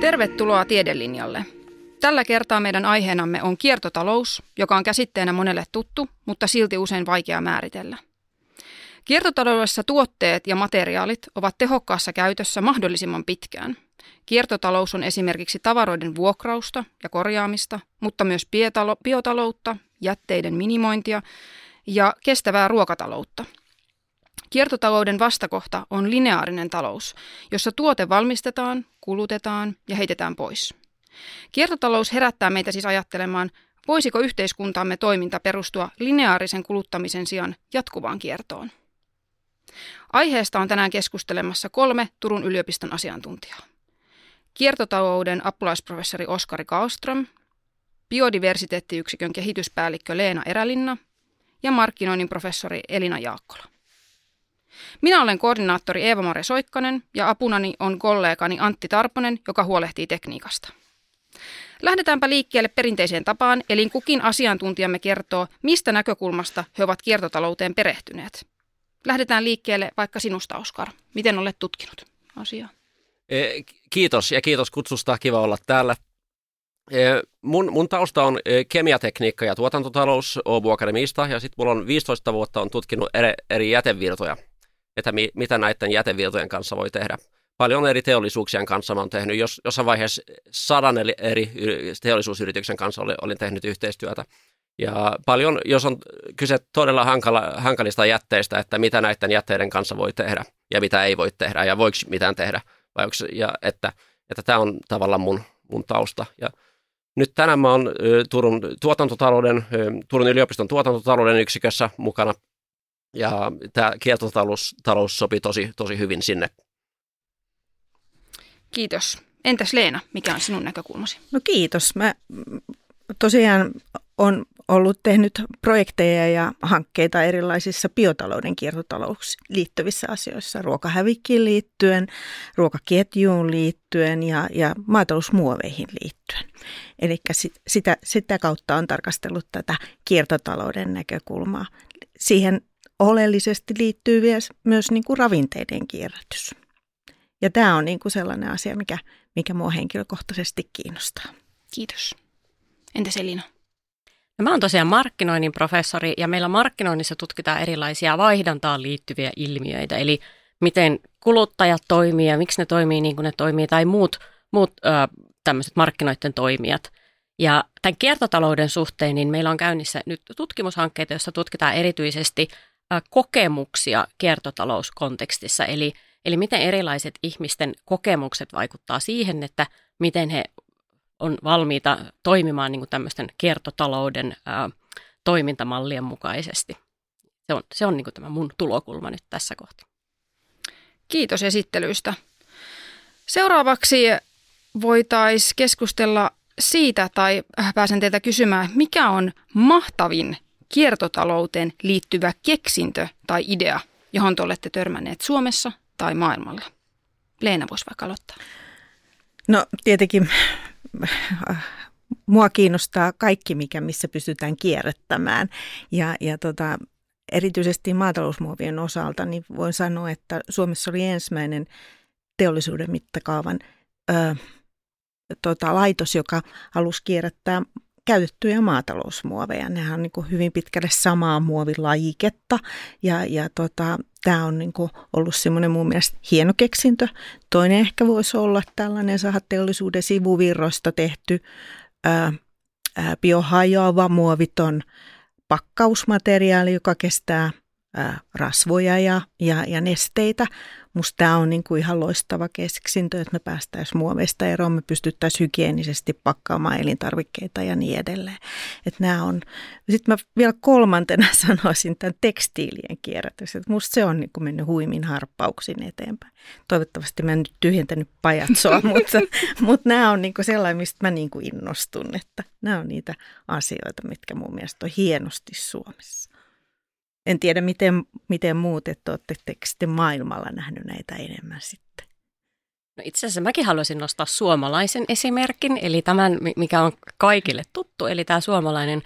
Tervetuloa Tiedelinjalle. Tällä kertaa meidän aiheenamme on kiertotalous, joka on käsitteenä monelle tuttu, mutta silti usein vaikea määritellä. Kiertotaloudessa tuotteet ja materiaalit ovat tehokkaassa käytössä mahdollisimman pitkään. Kiertotalous on esimerkiksi tavaroiden vuokrausta ja korjaamista, mutta myös biotaloutta, jätteiden minimointia ja kestävää ruokataloutta – Kiertotalouden vastakohta on lineaarinen talous, jossa tuote valmistetaan, kulutetaan ja heitetään pois. Kiertotalous herättää meitä siis ajattelemaan, voisiko yhteiskuntaamme toiminta perustua lineaarisen kuluttamisen sijaan jatkuvaan kiertoon. Aiheesta on tänään keskustelemassa kolme Turun yliopiston asiantuntijaa. Kiertotalouden apulaisprofessori Oskari Kaoström, biodiversiteettiyksikön kehityspäällikkö Leena Erälinna ja markkinoinnin professori Elina Jaakkola. Minä olen koordinaattori Eeva-Mare Soikkanen ja apunani on kollegani Antti Tarponen, joka huolehtii tekniikasta. Lähdetäänpä liikkeelle perinteiseen tapaan, eli kukin asiantuntijamme kertoo, mistä näkökulmasta he ovat kiertotalouteen perehtyneet. Lähdetään liikkeelle vaikka sinusta, Oskar. Miten olet tutkinut asiaa? E, kiitos ja kiitos kutsusta. Kiva olla täällä. E, mun, mun tausta on e, kemiatekniikka ja tuotantotalous Åbo Akademista ja sitten mulla on 15 vuotta on tutkinut eri, eri jätevirtoja – että mi, mitä näiden jätevirtojen kanssa voi tehdä. Paljon eri teollisuuksien kanssa mä oon tehnyt. Jos, jossain vaiheessa sadan eri teollisuusyrityksen kanssa olin, olin tehnyt yhteistyötä. Ja paljon, jos on kyse todella hankala, hankalista jätteistä, että mitä näiden jätteiden kanssa voi tehdä ja mitä ei voi tehdä ja voiko mitään tehdä. Vai onko, ja että, että tämä on tavallaan mun, mun tausta. Ja nyt tänään mä oon Turun, tuotantotalouden, Turun yliopiston tuotantotalouden yksikössä mukana ja tämä kiertotalous talous sopi tosi, tosi hyvin sinne. Kiitos. Entäs Leena, mikä on sinun näkökulmasi? No kiitos. Mä tosiaan on ollut tehnyt projekteja ja hankkeita erilaisissa biotalouden kiertotalouksiin liittyvissä asioissa, ruokahävikkiin liittyen, ruokaketjuun liittyen ja, ja maatalousmuoveihin liittyen. Eli sitä, sitä kautta on tarkastellut tätä kiertotalouden näkökulmaa. Siihen oleellisesti liittyy myös niin kuin ravinteiden kierrätys. Ja tämä on niin kuin sellainen asia, mikä, mikä mua henkilökohtaisesti kiinnostaa. Kiitos. Entä Selina? No, mä oon tosiaan markkinoinnin professori ja meillä markkinoinnissa tutkitaan erilaisia vaihdantaan liittyviä ilmiöitä, eli miten kuluttajat toimii ja miksi ne toimii niin kuin ne toimii tai muut, muut ö, tämmöiset markkinoiden toimijat. Ja tämän kiertotalouden suhteen niin meillä on käynnissä nyt tutkimushankkeita, joissa tutkitaan erityisesti kokemuksia kiertotalouskontekstissa, eli, eli miten erilaiset ihmisten kokemukset vaikuttaa siihen, että miten he on valmiita toimimaan niin kuin tämmöisten kiertotalouden ää, toimintamallien mukaisesti. Se on, se on niin kuin tämä mun tulokulma nyt tässä kohtaa. Kiitos esittelyistä. Seuraavaksi voitaisiin keskustella siitä, tai pääsen teiltä kysymään, mikä on mahtavin kiertotalouteen liittyvä keksintö tai idea, johon te olette törmänneet Suomessa tai maailmalla? Leena voisi vaikka aloittaa. No tietenkin mua kiinnostaa kaikki, mikä missä pystytään kierrättämään. Ja, ja tota, erityisesti maatalousmuovien osalta niin voin sanoa, että Suomessa oli ensimmäinen teollisuuden mittakaavan ö, tota, laitos, joka halusi kierrättää käytettyjä maatalousmuoveja. Nehän on niin kuin hyvin pitkälle samaa muovilajiketta ja, ja tota, tämä on niin kuin ollut semmoinen mun mielestä hieno keksintö. Toinen ehkä voisi olla tällainen sahateollisuuden sivuvirroista tehty ää, ää, biohajoava muoviton pakkausmateriaali, joka kestää ää, rasvoja ja, ja, ja nesteitä, Musta tämä on niin kuin ihan loistava keksintö, että me päästäisiin muoveista eroon, me pystyttäisiin hygienisesti pakkaamaan elintarvikkeita ja niin edelleen. Että nämä on. Sitten mä vielä kolmantena sanoisin tämän tekstiilien kierrätys. Että musta se on niin kuin mennyt huimin harppauksin eteenpäin. Toivottavasti mä en nyt tyhjentänyt pajatsoa, mutta, mutta nämä on niin kuin sellainen, mistä mä niin kuin innostun. Että nämä on niitä asioita, mitkä mun mielestä on hienosti Suomessa. En tiedä, miten, miten muut, että olette sitten maailmalla nähnyt näitä enemmän sitten. No itse asiassa mäkin haluaisin nostaa suomalaisen esimerkin, eli tämän, mikä on kaikille tuttu, eli tämä suomalainen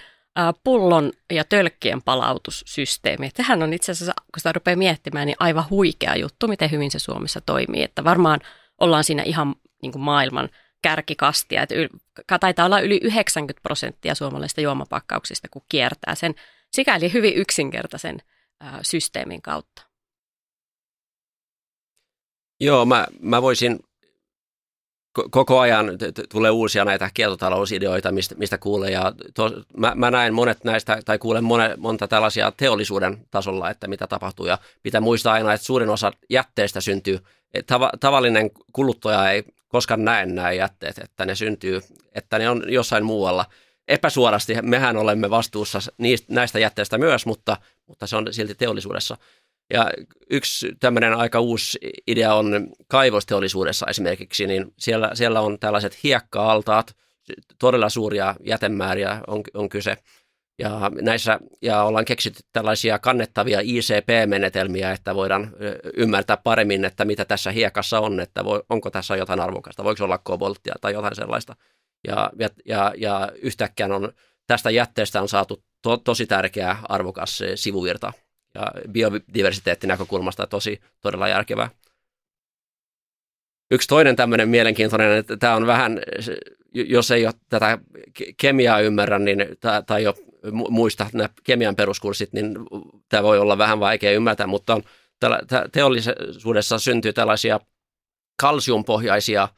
pullon ja tölkkien palautussysteemi. Tähän on itse asiassa, kun sitä rupeaa miettimään, niin aivan huikea juttu, miten hyvin se Suomessa toimii. Että varmaan ollaan siinä ihan niin kuin maailman kärkikastia. Että yl, taitaa olla yli 90 prosenttia suomalaisista juomapakkauksista, kun kiertää sen sikäli hyvin yksinkertaisen ää, systeemin kautta. Joo, mä, mä voisin koko ajan tulee uusia näitä kiertotalousideoita, mistä, mistä kuulee. Ja to, mä, mä näen monet näistä, tai kuulen monet, monta tällaisia teollisuuden tasolla, että mitä tapahtuu. Ja pitää muistaa aina, että suurin osa jätteistä syntyy. Tava, tavallinen kuluttaja ei koskaan näe nämä jätteet, että ne syntyy, että ne on jossain muualla. Epäsuorasti mehän olemme vastuussa niistä, näistä jätteistä myös, mutta, mutta se on silti teollisuudessa. Ja yksi tämmöinen aika uusi idea on kaivosteollisuudessa esimerkiksi, niin siellä, siellä on tällaiset hiekka-altaat, todella suuria jätemääriä on, on kyse. Ja, näissä, ja ollaan keksitty tällaisia kannettavia ICP-menetelmiä, että voidaan ymmärtää paremmin, että mitä tässä hiekassa on, että voi, onko tässä jotain arvokasta, voiko olla kobolttia tai jotain sellaista. Ja, ja, ja, yhtäkkiä on, tästä jätteestä on saatu to, tosi tärkeä arvokas sivuvirta ja biodiversiteettinäkökulmasta tosi todella järkevää. Yksi toinen tämmöinen mielenkiintoinen, että tämä on vähän, jos ei ole tätä kemiaa ymmärrä niin, tai jo muista nämä kemian peruskurssit, niin tämä voi olla vähän vaikea ymmärtää, mutta on, teollisuudessa syntyy tällaisia kalsiumpohjaisia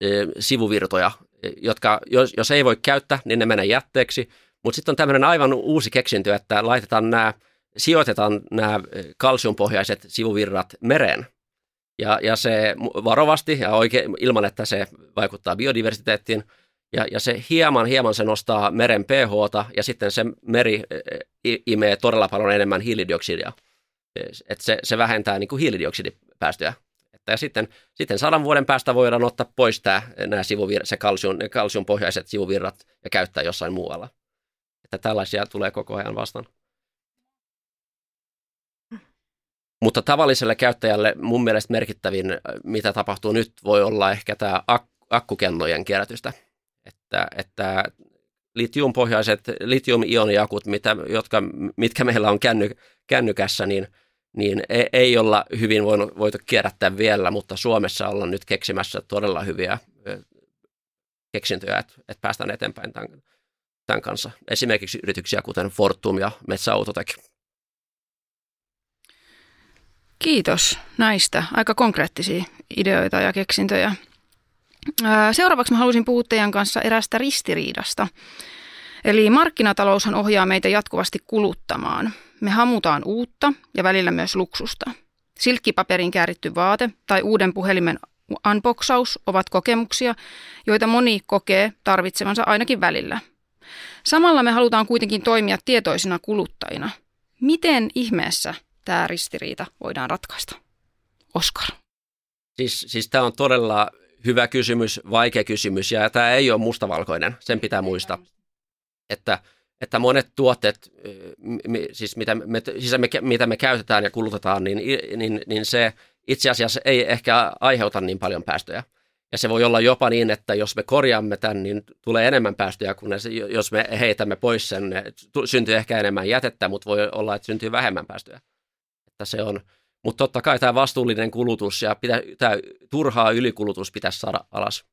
e, sivuvirtoja, jotka jos, jos ei voi käyttää, niin ne menee jätteeksi, mutta sitten on tämmöinen aivan uusi keksintö, että laitetaan nämä – sijoitetaan nämä kalsiumpohjaiset sivuvirrat mereen. Ja, ja se varovasti ja oikein, ilman, että se vaikuttaa biodiversiteettiin. Ja, ja se hieman, hieman se nostaa meren pH ja sitten se meri imee todella paljon enemmän hiilidioksidia. Että se, se vähentää niin kuin hiilidioksidipäästöjä. Ja sitten, sitten sadan vuoden päästä voidaan ottaa pois tämä, nämä sivuvir, se kalsium, kalsiumpohjaiset sivuvirrat ja käyttää jossain muualla. Että tällaisia tulee koko ajan vastaan. Mutta tavalliselle käyttäjälle mun mielestä merkittävin, mitä tapahtuu nyt, voi olla ehkä tämä ak- akkukennojen kierrätystä. Että, että litiumpohjaiset, litium-ioniakut, mitä, jotka, mitkä meillä on känny, kännykässä, niin, niin ei, ei olla hyvin voinut, voitu kierrättää vielä, mutta Suomessa ollaan nyt keksimässä todella hyviä keksintöjä, että, että päästään eteenpäin tämän, tämän kanssa. Esimerkiksi yrityksiä kuten Fortum ja Metsäautotek. Kiitos näistä aika konkreettisia ideoita ja keksintöjä. Seuraavaksi mä haluaisin puhua teidän kanssa erästä ristiriidasta. Eli markkinataloushan ohjaa meitä jatkuvasti kuluttamaan. Me hamutaan uutta ja välillä myös luksusta. Silkkipaperin kääritty vaate tai uuden puhelimen unboxaus ovat kokemuksia, joita moni kokee tarvitsevansa ainakin välillä. Samalla me halutaan kuitenkin toimia tietoisina kuluttajina. Miten ihmeessä tämä ristiriita voidaan ratkaista? Oskar. Siis, siis tämä on todella hyvä kysymys, vaikea kysymys ja tämä ei ole mustavalkoinen, sen pitää muistaa. Että, että monet tuotteet, siis mitä me, siis me, mitä me käytetään ja kulutetaan, niin, niin, niin se itse asiassa ei ehkä aiheuta niin paljon päästöjä. Ja se voi olla jopa niin, että jos me korjaamme tämän, niin tulee enemmän päästöjä kuin jos me heitämme pois sen. Syntyy ehkä enemmän jätettä, mutta voi olla, että syntyy vähemmän päästöjä että se on, mutta totta kai tämä vastuullinen kulutus ja pitää, tämä turhaa ylikulutus pitäisi saada alas.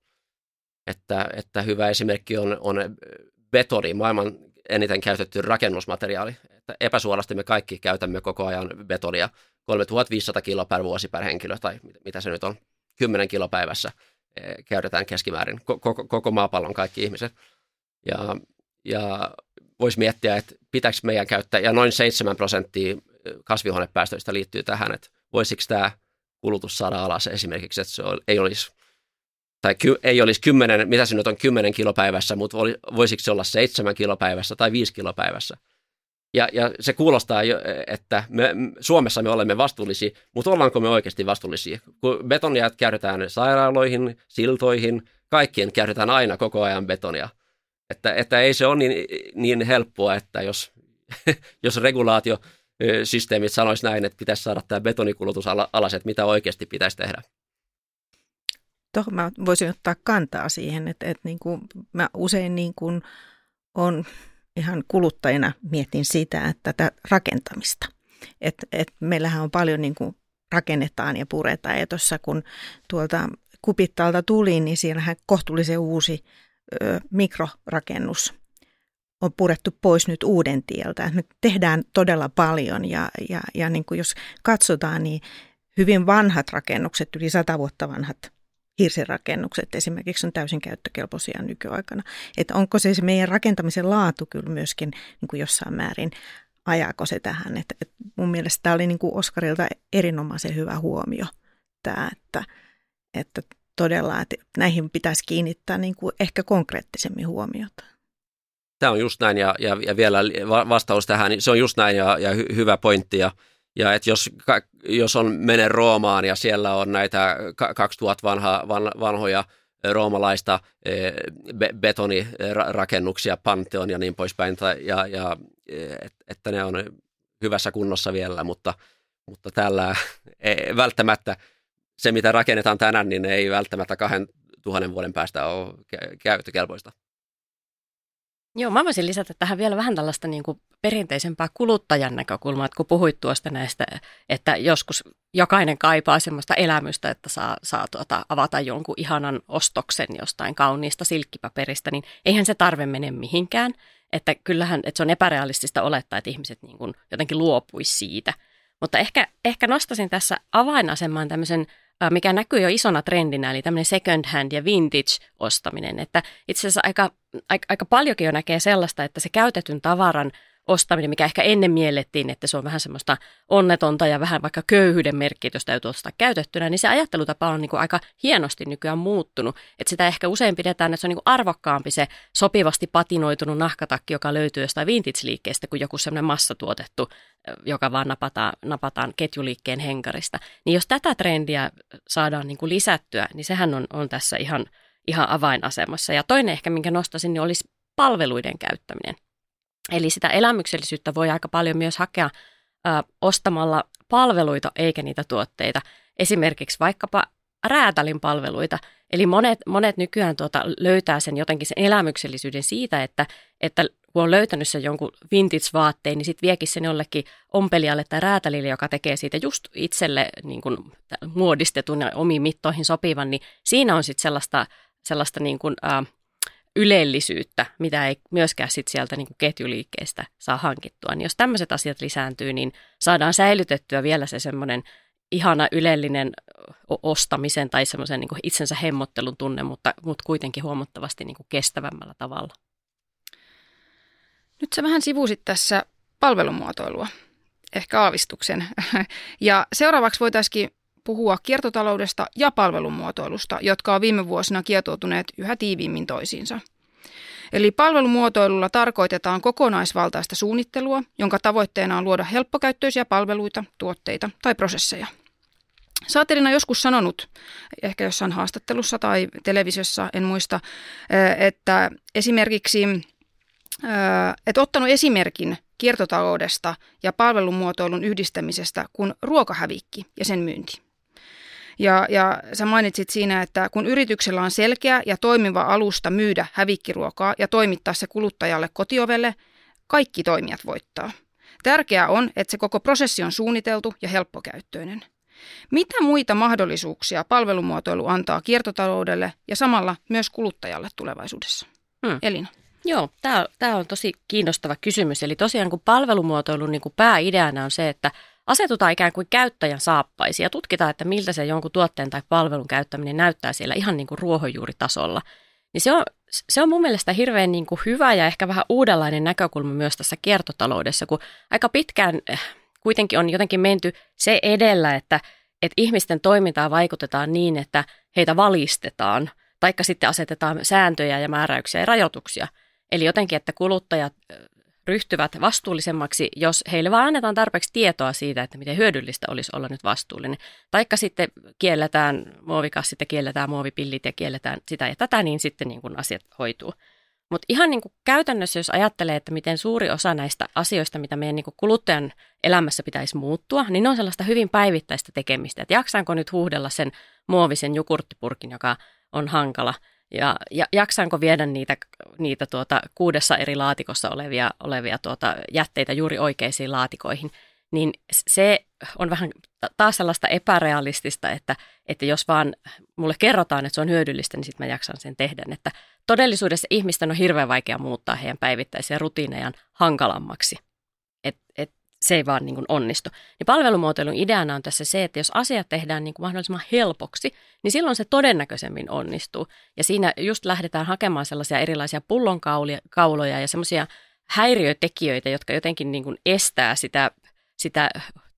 Että, että hyvä esimerkki on, on betoni, maailman eniten käytetty rakennusmateriaali. Että epäsuorasti me kaikki käytämme koko ajan betonia. 3500 kiloa per vuosi per henkilö, tai mitä se nyt on, 10 kiloa päivässä e, käytetään keskimäärin koko, koko maapallon kaikki ihmiset. Ja, ja voisi miettiä, että pitäisi meidän käyttää, ja noin 7 prosenttia kasvihuonepäästöistä liittyy tähän, että voisiko tämä kulutus saada alas esimerkiksi, että se ei olisi tai ky, ei olisi 10, mitä se nyt on 10 kilopäivässä, mutta voisiko se olla 7 kilopäivässä tai 5 kilopäivässä. Ja, ja se kuulostaa, jo, että me, Suomessa me olemme vastuullisia, mutta ollaanko me oikeasti vastuullisia? Kun betonia käytetään sairaaloihin, siltoihin, kaikkien käytetään aina koko ajan betonia. Että, että ei se ole niin, niin helppoa, että jos, jos regulaatio systeemit sanoisi näin, että pitäisi saada tämä betonikulutus alas, että mitä oikeasti pitäisi tehdä? Tuohon mä voisin ottaa kantaa siihen, että, että niin kuin mä usein niin kuin on ihan kuluttajana mietin sitä, että tätä rakentamista. Et, et meillähän on paljon niin kuin rakennetaan ja puretaan. Ja tuossa kun tuolta kupittaalta tulin, niin siellähän kohtuullisen uusi ö, mikrorakennus on purettu pois nyt uuden tieltä. Nyt tehdään todella paljon ja, ja, ja niin kuin jos katsotaan, niin hyvin vanhat rakennukset, yli sata vuotta vanhat hirsirakennukset esimerkiksi on täysin käyttökelpoisia nykyaikana. Että onko se, se meidän rakentamisen laatu kyllä myöskin niin kuin jossain määrin, ajaako se tähän. Että, että mun mielestä tämä oli niin kuin Oskarilta erinomaisen hyvä huomio, tämä, että, että todella että näihin pitäisi kiinnittää niin kuin ehkä konkreettisemmin huomiota. Tämä on just näin ja, ja, ja vielä vastaus tähän, niin se on just näin ja, ja hy, hyvä pointti. Ja, ja et jos, jos on mene Roomaan ja siellä on näitä 2000 vanha, van, vanhoja roomalaista e, be, betonirakennuksia, Pantheon ja niin poispäin, ja, ja että ne on hyvässä kunnossa vielä, mutta, mutta tällä ei, välttämättä se, mitä rakennetaan tänään, niin ei välttämättä kahden tuhannen vuoden päästä ole käyttökelpoista. Joo, mä voisin lisätä tähän vielä vähän tällaista niin kuin perinteisempää kuluttajan näkökulmaa, että kun puhuit tuosta näistä, että joskus jokainen kaipaa semmoista elämystä, että saa, saa tuota, avata jonkun ihanan ostoksen jostain kauniista silkkipaperista, niin eihän se tarve mene mihinkään. Että kyllähän että se on epärealistista olettaa, että ihmiset niin kuin jotenkin luopuisi siitä. Mutta ehkä, ehkä nostasin tässä avainasemaan tämmöisen mikä näkyy jo isona trendinä, eli tämmöinen second hand ja vintage-ostaminen. Että itse asiassa aika, aika, aika paljonkin jo näkee sellaista, että se käytetyn tavaran ostaminen, mikä ehkä ennen miellettiin, että se on vähän semmoista onnetonta ja vähän vaikka köyhyyden merkki, jos täytyy ostaa käytettynä, niin se ajattelutapa on niin kuin aika hienosti nykyään muuttunut. Että sitä ehkä usein pidetään, että se on niin kuin arvokkaampi se sopivasti patinoitunut nahkatakki, joka löytyy jostain vintage-liikkeestä, kuin joku semmoinen massatuotettu, joka vaan napataan, napataan ketjuliikkeen henkarista. Niin jos tätä trendiä saadaan niin kuin lisättyä, niin sehän on, on tässä ihan, ihan avainasemassa. Ja toinen ehkä, minkä nostaisin, niin olisi palveluiden käyttäminen. Eli sitä elämyksellisyyttä voi aika paljon myös hakea ö, ostamalla palveluita eikä niitä tuotteita. Esimerkiksi vaikkapa räätälin palveluita. Eli monet, monet nykyään tuota löytää sen jotenkin sen elämyksellisyyden siitä, että, että kun on löytänyt sen jonkun vintage-vaatteen, niin sitten viekin sen jollekin ompelijalle tai räätälille, joka tekee siitä just itselle niin kuin, muodistetun ja omiin mittoihin sopivan, niin siinä on sitten sellaista, sellaista niin kuin, äh, ylellisyyttä, mitä ei myöskään sit sieltä niin kuin ketjuliikkeestä saa hankittua. Niin jos tämmöiset asiat lisääntyy, niin saadaan säilytettyä vielä se semmoinen ihana ylellinen ostamisen tai semmoisen niin itsensä hemmottelun tunne, mutta, mutta kuitenkin huomattavasti niin kuin kestävämmällä tavalla. Nyt sä vähän sivusit tässä palvelumuotoilua, ehkä aavistuksen. Ja seuraavaksi voitaisiin puhua kiertotaloudesta ja palvelumuotoilusta, jotka on viime vuosina kietoutuneet yhä tiiviimmin toisiinsa. Eli palvelumuotoilulla tarkoitetaan kokonaisvaltaista suunnittelua, jonka tavoitteena on luoda helppokäyttöisiä palveluita, tuotteita tai prosesseja. Sä joskus sanonut, ehkä jossain haastattelussa tai televisiossa, en muista, että esimerkiksi, että ottanut esimerkin kiertotaloudesta ja palvelumuotoilun yhdistämisestä kuin ruokahävikki ja sen myynti. Ja, ja sä mainitsit siinä, että kun yrityksellä on selkeä ja toimiva alusta myydä hävikkiruokaa ja toimittaa se kuluttajalle kotiovelle, kaikki toimijat voittaa. Tärkeää on, että se koko prosessi on suunniteltu ja helppokäyttöinen. Mitä muita mahdollisuuksia palvelumuotoilu antaa kiertotaloudelle ja samalla myös kuluttajalle tulevaisuudessa? Hmm. Elina. Joo, tämä on tosi kiinnostava kysymys. Eli tosiaan kun palvelumuotoilun niin kuin pääideana on se, että asetutaan ikään kuin käyttäjän saappaisiin ja tutkitaan, että miltä se jonkun tuotteen tai palvelun käyttäminen näyttää siellä ihan niin kuin ruohonjuuritasolla. Niin se on, se on mun mielestä hirveän niin kuin hyvä ja ehkä vähän uudenlainen näkökulma myös tässä kiertotaloudessa, kun aika pitkään eh, kuitenkin on jotenkin menty se edellä, että, että ihmisten toimintaa vaikutetaan niin, että heitä valistetaan, taikka sitten asetetaan sääntöjä ja määräyksiä ja rajoituksia. Eli jotenkin, että kuluttajat ryhtyvät vastuullisemmaksi, jos heille vaan annetaan tarpeeksi tietoa siitä, että miten hyödyllistä olisi olla nyt vastuullinen. Taikka sitten kielletään muovikassit ja kielletään muovipillit ja kielletään sitä ja tätä, niin sitten niin kuin asiat hoituu. Mutta ihan niin kuin käytännössä, jos ajattelee, että miten suuri osa näistä asioista, mitä meidän niin kuin kuluttajan elämässä pitäisi muuttua, niin ne on sellaista hyvin päivittäistä tekemistä. Että jaksaanko nyt huuhdella sen muovisen jukurttipurkin, joka on hankala – ja, ja jaksaanko viedä niitä, niitä tuota, kuudessa eri laatikossa olevia, olevia tuota, jätteitä juuri oikeisiin laatikoihin. niin se on vähän taas sellaista epärealistista, että, että jos vaan mulle kerrotaan, että se on hyödyllistä, niin sitten mä jaksan sen tehdä. Että todellisuudessa ihmisten on hirveän vaikea muuttaa heidän päivittäisiä rutiinejaan hankalammaksi. Et, et se ei vaan niin kuin onnistu. Niin palvelumuotoilun ideana on tässä se, että jos asiat tehdään niin kuin mahdollisimman helpoksi, niin silloin se todennäköisemmin onnistuu. Ja siinä just lähdetään hakemaan sellaisia erilaisia pullonkauloja ja semmoisia häiriötekijöitä, jotka jotenkin niin kuin estää sitä, sitä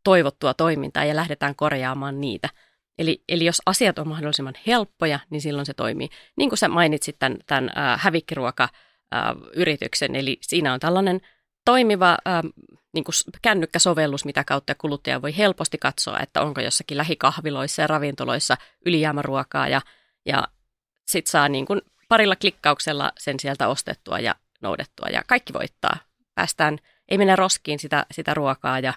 toivottua toimintaa ja lähdetään korjaamaan niitä. Eli, eli jos asiat on mahdollisimman helppoja, niin silloin se toimii. Niin kuin sä mainitsit tämän, tämän äh, hävikkiruoka-yrityksen, eli siinä on tällainen toimiva äh, niin kuin kännykkäsovellus, mitä kautta kuluttaja voi helposti katsoa, että onko jossakin lähikahviloissa ja ravintoloissa ylijäämäruokaa ja, ja sitten saa niin kuin parilla klikkauksella sen sieltä ostettua ja noudettua ja kaikki voittaa. Päästään, ei mennä roskiin sitä, sitä ruokaa ja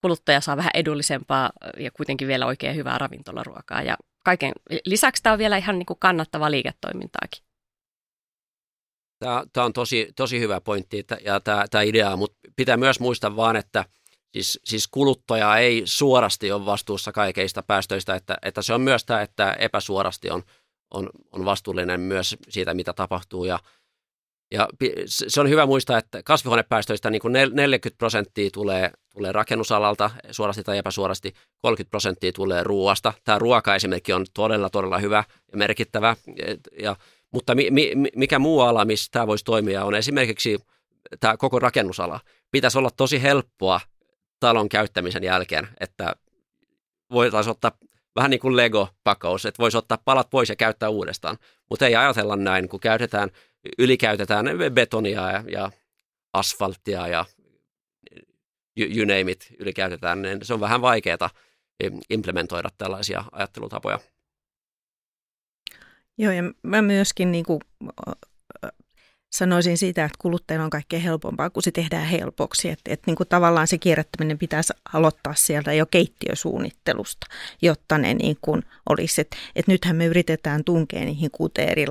kuluttaja saa vähän edullisempaa ja kuitenkin vielä oikein hyvää ravintolaruokaa. Ja kaiken lisäksi tämä on vielä ihan niin kuin kannattava liiketoimintaakin. Tämä, tämä on tosi, tosi hyvä pointti ja tämä, tämä idea, mutta pitää myös muistaa vaan, että siis, siis kuluttaja ei suorasti ole vastuussa kaikista päästöistä, että, että se on myös tämä, että epäsuorasti on, on, on vastuullinen myös siitä, mitä tapahtuu ja ja se on hyvä muistaa, että kasvihuonepäästöistä niin kuin 40 prosenttia tulee, tulee rakennusalalta suorasti tai epäsuorasti, 30 prosenttia tulee ruoasta. Tämä ruoka esimerkki on todella, todella hyvä ja merkittävä. Ja, mutta mi, mi, mikä muu ala, missä tämä voisi toimia, on esimerkiksi tämä koko rakennusala. Pitäisi olla tosi helppoa talon käyttämisen jälkeen, että voitaisiin ottaa vähän niin kuin Lego-pakkaus, että voisi ottaa palat pois ja käyttää uudestaan. Mutta ei ajatella näin, kun käytetään – ylikäytetään betonia ja, ja asfalttia ja you name it, ylikäytetään, niin se on vähän vaikeaa implementoida tällaisia ajattelutapoja. Joo, ja mä myöskin niin kuin, sanoisin sitä, että kuluttajan on kaikkein helpompaa, kun se tehdään helpoksi. Että, että niin kuin tavallaan se kierrättäminen pitäisi aloittaa sieltä jo keittiösuunnittelusta, jotta ne niin kuin olisi. Että, että nythän me yritetään tunkea niihin kuuteen eri,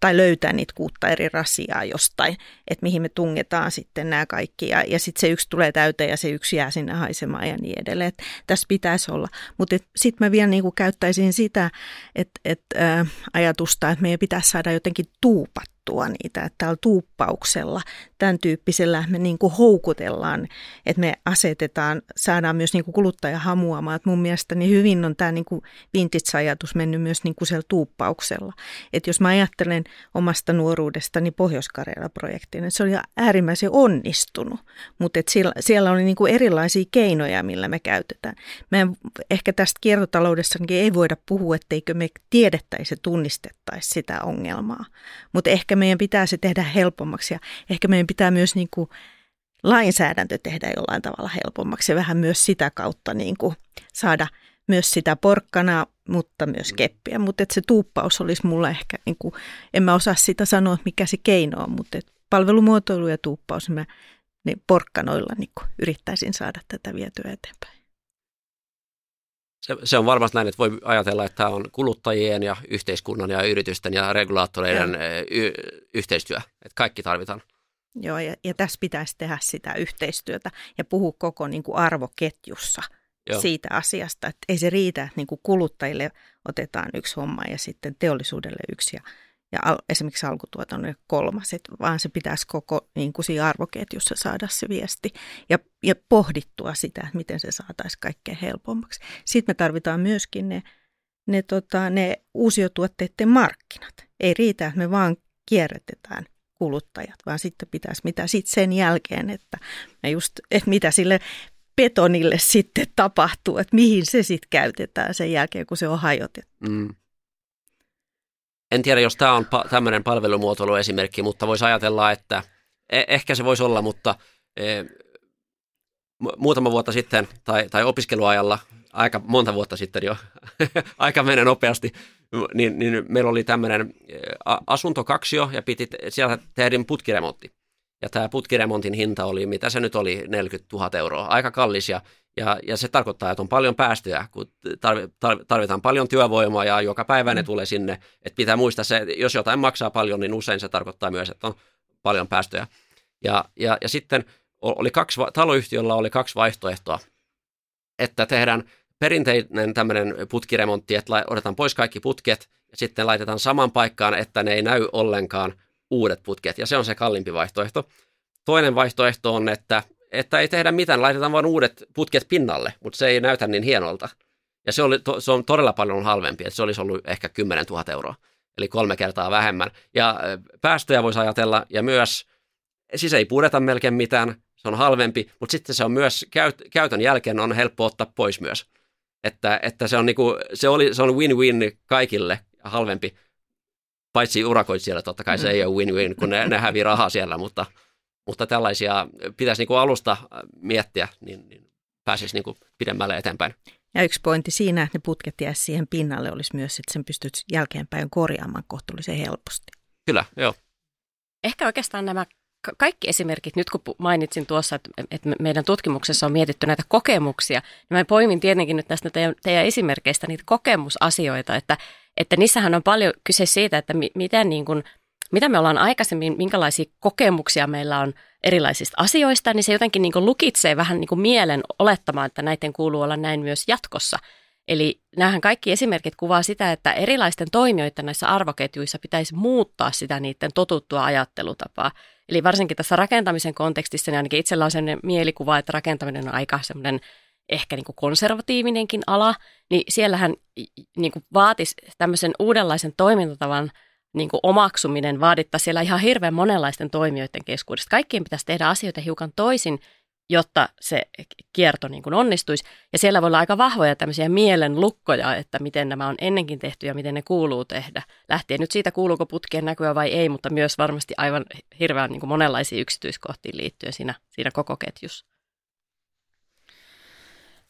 tai löytää niitä kuutta eri rasiaa jostain, että mihin me tungetaan sitten nämä kaikki. Ja, ja sitten se yksi tulee täyteen ja se yksi jää sinne haisemaan ja niin edelleen. Tässä pitäisi olla. Mutta sitten mä vielä niin kuin käyttäisin sitä että, että, äh, ajatusta, että meidän pitäisi saada jotenkin tuupat tunnettua niitä, että täällä tuuppauksella, tämän tyyppisellä me niin kuin houkutellaan, että me asetetaan, saadaan myös niin kuin kuluttaja hamuamaan. Että mun mielestä niin hyvin on tämä niin kuin vintage-ajatus mennyt myös niin kuin siellä tuuppauksella. Että jos mä ajattelen omasta nuoruudestani pohjois projektiin, että se oli äärimmäisen onnistunut, mutta siellä, siellä oli niin kuin erilaisia keinoja, millä me käytetään. Me ehkä tästä kiertotaloudessakin ei voida puhua, etteikö me tiedettäisi ja tunnistettaisi sitä ongelmaa, mutta ehkä meidän pitää se tehdä helpommaksi ja ehkä meidän pitää myös niin kuin lainsäädäntö tehdä jollain tavalla helpommaksi ja vähän myös sitä kautta niin kuin saada myös sitä porkkana, mutta myös keppiä. Mutta se tuuppaus olisi mulla ehkä, niin kuin, en mä osaa sitä sanoa, mikä se keino on, mutta palvelumuotoilu ja tuuppaus, mä niin porkkanoilla niin kuin yrittäisin saada tätä vietyä eteenpäin. Se, se on varmasti näin, että voi ajatella, että tämä on kuluttajien ja yhteiskunnan ja yritysten ja regulaattoreiden y- yhteistyö, että kaikki tarvitaan. Joo, ja, ja tässä pitäisi tehdä sitä yhteistyötä ja puhua koko niin kuin arvoketjussa Joo. siitä asiasta, että ei se riitä, että niin kuin kuluttajille otetaan yksi homma ja sitten teollisuudelle yksi ja ja al, esimerkiksi alkutuotannon kolmas, et vaan se pitäisi koko niin kuin siinä arvoketjussa saada se viesti ja, ja pohdittua sitä, että miten se saataisiin kaikkein helpommaksi. Sitten me tarvitaan myöskin ne, ne, tota, ne uusiotuotteiden markkinat. Ei riitä, että me vaan kierrätetään kuluttajat, vaan sitten pitäisi mitä sitten sen jälkeen, että, me just, että mitä sille betonille sitten tapahtuu, että mihin se sitten käytetään sen jälkeen, kun se on hajotettu. Mm. En tiedä, jos tämä on pa- tämmöinen palvelumuotoiluesimerkki, mutta voisi ajatella, että e- ehkä se voisi olla, mutta e- muutama vuotta sitten tai, tai opiskeluajalla, aika monta vuotta sitten jo, aika menee nopeasti, niin, niin meillä oli tämmöinen e, asuntokaksio ja piti, siellä tehdä putkiremontti. Ja tämä putkiremontin hinta oli, mitä se nyt oli, 40 000 euroa, aika kallis ja ja, ja se tarkoittaa, että on paljon päästöjä, kun tarvitaan paljon työvoimaa ja joka päivä ne mm. tulee sinne. Että pitää muistaa se, että jos jotain maksaa paljon, niin usein se tarkoittaa myös, että on paljon päästöjä. Ja, ja, ja sitten oli kaksi, taloyhtiöllä oli kaksi vaihtoehtoa, että tehdään perinteinen tämmöinen putkiremontti, että otetaan pois kaikki putket ja sitten laitetaan saman paikkaan, että ne ei näy ollenkaan uudet putket, ja se on se kalliimpi vaihtoehto. Toinen vaihtoehto on, että, että ei tehdä mitään, laitetaan vain uudet putket pinnalle, mutta se ei näytä niin hienolta. Ja se, oli, se on todella paljon halvempi, että se olisi ollut ehkä 10 000 euroa, eli kolme kertaa vähemmän. Ja päästöjä voisi ajatella, ja myös, siis ei pudeta melkein mitään, se on halvempi, mutta sitten se on myös käytön jälkeen on helppo ottaa pois myös. Että, että se, on niinku, se, oli, se on win-win kaikille halvempi, paitsi urakoitsijalle totta kai se mm. ei ole win-win, kun ne, ne hävii rahaa siellä, mutta, mutta tällaisia pitäisi niinku alusta miettiä, niin, niin pääsisi niinku pidemmälle eteenpäin. Ja yksi pointti siinä, että ne putket jäisi siihen pinnalle, olisi myös, että sen pystyt jälkeenpäin korjaamaan kohtuullisen helposti. Kyllä, joo. Ehkä oikeastaan nämä kaikki esimerkit, nyt kun mainitsin tuossa, että, että meidän tutkimuksessa on mietitty näitä kokemuksia, niin mä poimin tietenkin nyt näistä teidän, teidän esimerkkeistä niitä kokemusasioita, että, että niissähän on paljon kyse siitä, että miten niin kuin, mitä me ollaan aikaisemmin, minkälaisia kokemuksia meillä on erilaisista asioista, niin se jotenkin niin kuin lukitsee vähän niin kuin mielen olettamaan, että näiden kuuluu olla näin myös jatkossa. Eli näähän kaikki esimerkit kuvaa sitä, että erilaisten toimijoiden näissä arvoketjuissa pitäisi muuttaa sitä niiden totuttua ajattelutapaa. Eli varsinkin tässä rakentamisen kontekstissa, niin ainakin itsellä on sellainen mielikuva, että rakentaminen on aika semmoinen ehkä niin kuin konservatiivinenkin ala, niin siellähän niin kuin vaatisi tämmöisen uudenlaisen toimintatavan niin kuin omaksuminen vaadittaisi siellä ihan hirveän monenlaisten toimijoiden keskuudesta. Kaikkien pitäisi tehdä asioita hiukan toisin, jotta se kierto niin kuin onnistuisi. Ja siellä voi olla aika vahvoja tämmöisiä mielen lukkoja, että miten nämä on ennenkin tehty ja miten ne kuuluu tehdä. Lähtien nyt siitä, kuuluuko putkien näkyä vai ei, mutta myös varmasti aivan hirveän niin kuin monenlaisiin yksityiskohtiin liittyen siinä, siinä koko ketjussa.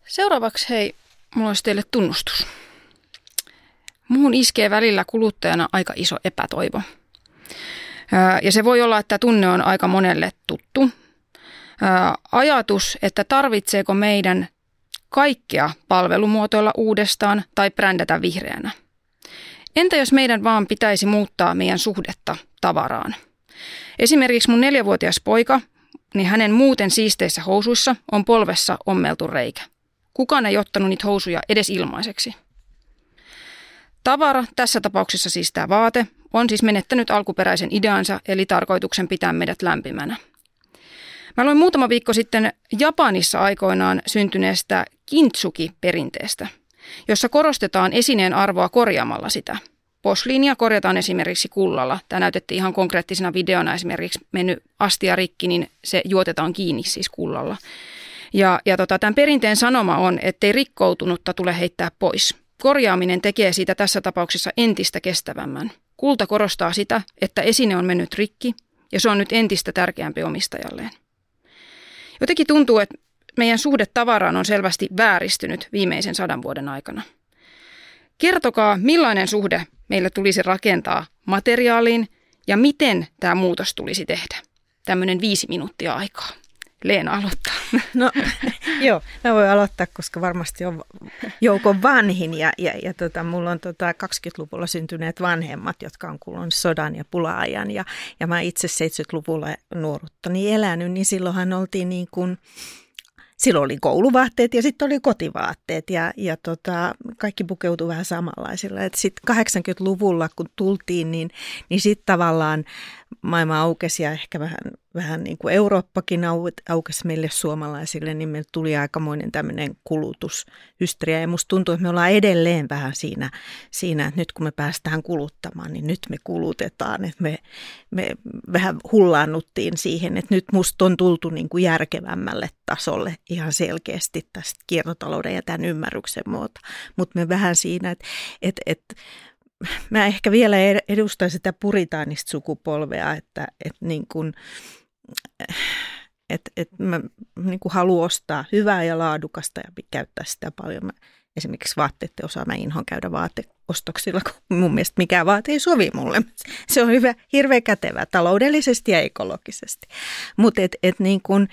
Seuraavaksi hei, mulla olisi teille tunnustus. Muuhun iskee välillä kuluttajana aika iso epätoivo. Ja se voi olla, että tunne on aika monelle tuttu. Ajatus, että tarvitseeko meidän kaikkea palvelumuotoilla uudestaan tai brändätä vihreänä. Entä jos meidän vaan pitäisi muuttaa meidän suhdetta tavaraan? Esimerkiksi mun neljävuotias poika, niin hänen muuten siisteissä housuissa on polvessa ommeltu reikä. Kukaan ei ottanut niitä housuja edes ilmaiseksi. Tavara, tässä tapauksessa siis tämä vaate, on siis menettänyt alkuperäisen ideansa eli tarkoituksen pitää meidät lämpimänä. Mä luin muutama viikko sitten Japanissa aikoinaan syntyneestä kintsuki-perinteestä, jossa korostetaan esineen arvoa korjaamalla sitä. Posliinia korjataan esimerkiksi kullalla. Tämä näytettiin ihan konkreettisena videona esimerkiksi mennyt astia rikki, niin se juotetaan kiinni siis kullalla. Ja, ja tota, tämän perinteen sanoma on, ettei rikkoutunutta tule heittää pois. Korjaaminen tekee siitä tässä tapauksessa entistä kestävämmän. Kulta korostaa sitä, että esine on mennyt rikki ja se on nyt entistä tärkeämpi omistajalleen. Jotenkin tuntuu, että meidän suhde tavaraan on selvästi vääristynyt viimeisen sadan vuoden aikana. Kertokaa, millainen suhde meille tulisi rakentaa materiaaliin ja miten tämä muutos tulisi tehdä. Tämmöinen viisi minuuttia aikaa. Leena aloittaa. No joo, mä voin aloittaa, koska varmasti on joukon vanhin ja, ja, ja tota, mulla on tota 20-luvulla syntyneet vanhemmat, jotka on kulunut sodan ja pula-ajan ja, ja mä itse 70-luvulla nuoruttani elänyt, niin silloinhan oltiin niin kuin silloin oli kouluvaatteet ja sitten oli kotivaatteet ja, ja tota, kaikki pukeutui vähän samanlaisilla. Sitten 80-luvulla kun tultiin, niin, niin sitten tavallaan maailma aukesi ja ehkä vähän, vähän niin kuin Eurooppakin aukesi meille suomalaisille, niin meille tuli aikamoinen tämmöinen kulutushystria. Ja musta tuntuu, että me ollaan edelleen vähän siinä, siinä, että nyt kun me päästään kuluttamaan, niin nyt me kulutetaan. Että me, me vähän hullaannuttiin siihen, että nyt musta on tultu niin kuin järkevämmälle tasolle ihan selkeästi tästä kiertotalouden ja tämän ymmärryksen muuta. Mutta me vähän siinä, että, että, että mä ehkä vielä edustan sitä puritaanista sukupolvea, että, että niin kuin, että, että mä niin kuin haluan ostaa hyvää ja laadukasta ja käyttää sitä paljon. Mä, esimerkiksi vaatteiden osaa mä inhon käydä vaateostoksilla, kun mun mielestä mikään vaate ei sovi mulle. Se on hyvä, hirveän kätevä taloudellisesti ja ekologisesti. Mutta et, et niin kuin,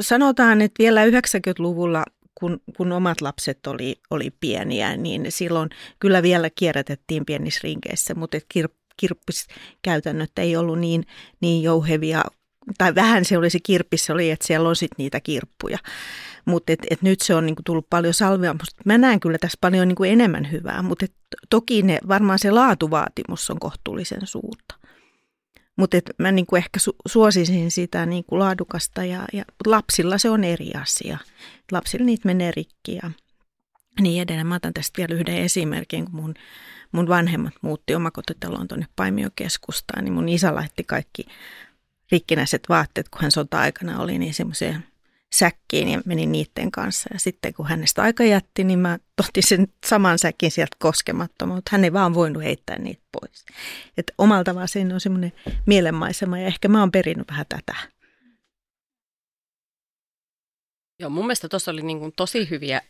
sanotaan, että vielä 90-luvulla kun, kun omat lapset oli, oli pieniä, niin silloin kyllä vielä kierrätettiin pienissä rinkeissä, mutta kir, kirppiskäytännöt ei ollut niin, niin jouhevia tai vähän se oli se kirppis, oli, että siellä on sitten niitä kirppuja. Mutta et, et nyt se on niinku tullut paljon salvia. Mä näen kyllä tässä paljon niinku enemmän hyvää, mutta toki ne, varmaan se laatuvaatimus on kohtuullisen suurta. Mutta mä niinku ehkä su- suosisin sitä niinku laadukasta ja, ja lapsilla se on eri asia. Lapsilla niitä menee rikki ja niin edelleen. Mä otan tästä vielä yhden esimerkin, kun mun, mun vanhemmat muutti omakotitaloon tuonne Paimiokeskustaan, niin mun isä laitti kaikki rikkinäiset vaatteet, kun hän sota-aikana oli, niin semmoiseen säkkiin ja menin niiden kanssa. Ja sitten kun hänestä aika jätti, niin mä otin sen saman säkin sieltä koskemattomaan, mutta hän ei vaan voinut heittää niitä pois. Et omalta tavallaan se on semmoinen mielenmaisema ja ehkä mä oon perinnyt vähän tätä. Joo, mun mielestä tuossa oli niin kuin tosi hyviä,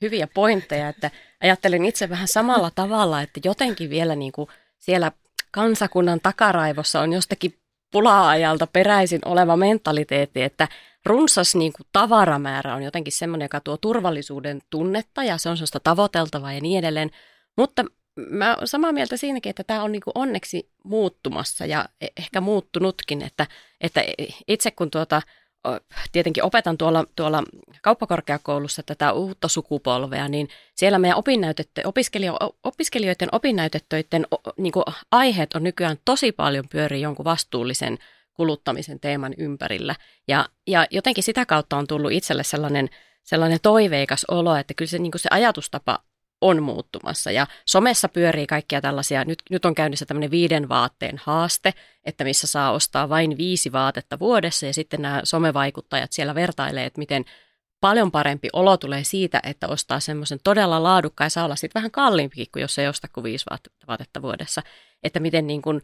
hyviä pointteja, että ajattelen itse vähän samalla tavalla, että jotenkin vielä niin kuin siellä kansakunnan takaraivossa on jostakin pula-ajalta peräisin oleva mentaliteetti, että runsas niin kuin tavaramäärä on jotenkin semmoinen, joka tuo turvallisuuden tunnetta ja se on sellaista tavoiteltavaa ja niin edelleen. Mutta mä olen samaa mieltä siinäkin, että tämä on niin kuin onneksi muuttumassa ja e-, ehkä muuttunutkin, että, että itse kun tuota, tietenkin opetan tuolla, tuolla kauppakorkeakoulussa tätä uutta sukupolvea, niin siellä meidän opiskelio- opiskelijoiden opinnäytetöiden niin aiheet on nykyään tosi paljon pyöri jonkun vastuullisen kuluttamisen teeman ympärillä. Ja, ja jotenkin sitä kautta on tullut itselle sellainen, sellainen toiveikas olo, että kyllä se, niin se ajatustapa on muuttumassa. Ja somessa pyörii kaikkia tällaisia, nyt, nyt on käynnissä tämmöinen viiden vaatteen haaste, että missä saa ostaa vain viisi vaatetta vuodessa ja sitten nämä somevaikuttajat siellä vertailee, että miten paljon parempi olo tulee siitä, että ostaa semmoisen todella laadukkaan ja saa olla sitten vähän kalliimpikin kuin jos ei osta kuin viisi vaatetta vuodessa. Että miten niin kuin,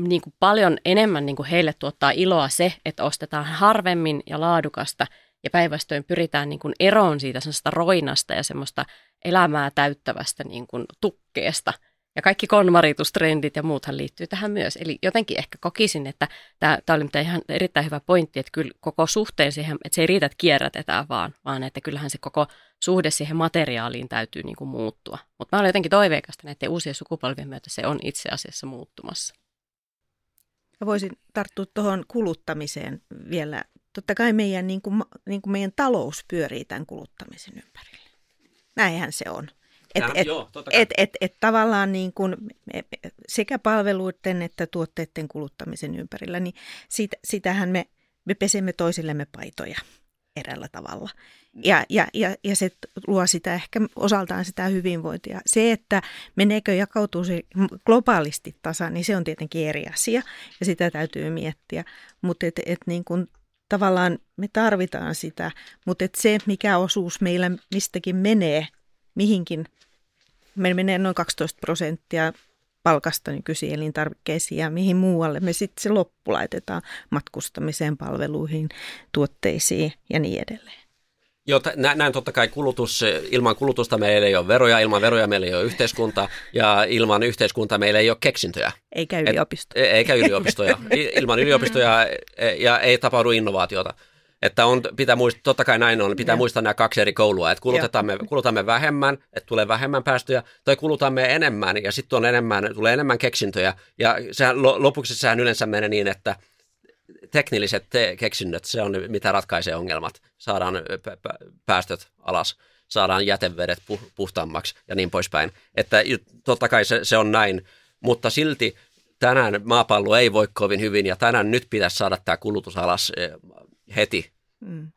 niin kuin paljon enemmän niin kuin heille tuottaa iloa se, että ostetaan harvemmin ja laadukasta ja päinvastoin pyritään niin kuin eroon siitä semmoista roinasta ja semmoista elämää täyttävästä niin kuin tukkeesta. Ja kaikki konmaritustrendit ja muuthan liittyy tähän myös. Eli jotenkin ehkä kokisin, että tämä, tämä oli ihan erittäin hyvä pointti, että kyllä koko suhteen siihen, että se ei riitä, että kierrätetään vaan, vaan että kyllähän se koko suhde siihen materiaaliin täytyy niin kuin muuttua. Mutta mä olen jotenkin toiveikasta, että uusien sukupolvien myötä se on itse asiassa muuttumassa. Mä voisin tarttua tuohon kuluttamiseen vielä. Totta kai meidän, niin kuin, niin kuin meidän talous pyörii tämän kuluttamisen ympärillä. Näinhän se on. Et, et, et, et, et tavallaan niin kuin sekä palveluiden että tuotteiden kuluttamisen ympärillä, niin siitä, sitähän me, me pesemme toisillemme paitoja eräällä tavalla. Ja, ja, ja, ja se luo sitä ehkä osaltaan sitä hyvinvointia. Se, että meneekö jakautuu se globaalisti tasa, niin se on tietenkin eri asia ja sitä täytyy miettiä. Mutta et, et niin kun, tavallaan me tarvitaan sitä, mutta et se, mikä osuus meillä mistäkin menee mihinkin, meillä menee noin 12 prosenttia palkasta nykyisin elintarvikkeisiin ja mihin muualle me sitten se loppu laitetaan matkustamiseen, palveluihin, tuotteisiin ja niin edelleen. Joo, näin totta kai kulutus, ilman kulutusta meillä ei ole veroja, ilman veroja meillä ei ole yhteiskunta ja ilman yhteiskuntaa meillä ei ole keksintöjä. Eikä yliopistoja. Et, eikä yliopistoja. ilman yliopistoja ja ei tapahdu innovaatiota. Että on, pitää muistaa, totta kai näin on, pitää ja. muistaa nämä kaksi eri koulua, että kulutamme, kulutamme vähemmän, että tulee vähemmän päästöjä, tai kulutamme enemmän, ja sitten on enemmän, tulee enemmän keksintöjä, ja sehän, lopuksi sehän yleensä menee niin, että teknilliset keksinnöt, se on mitä ratkaisee ongelmat. Saadaan päästöt alas, saadaan jätevedet puhtaammaksi ja niin poispäin. Että totta kai se, se on näin, mutta silti tänään maapallo ei voi kovin hyvin ja tänään nyt pitäisi saada tämä kulutus alas heti. Mm.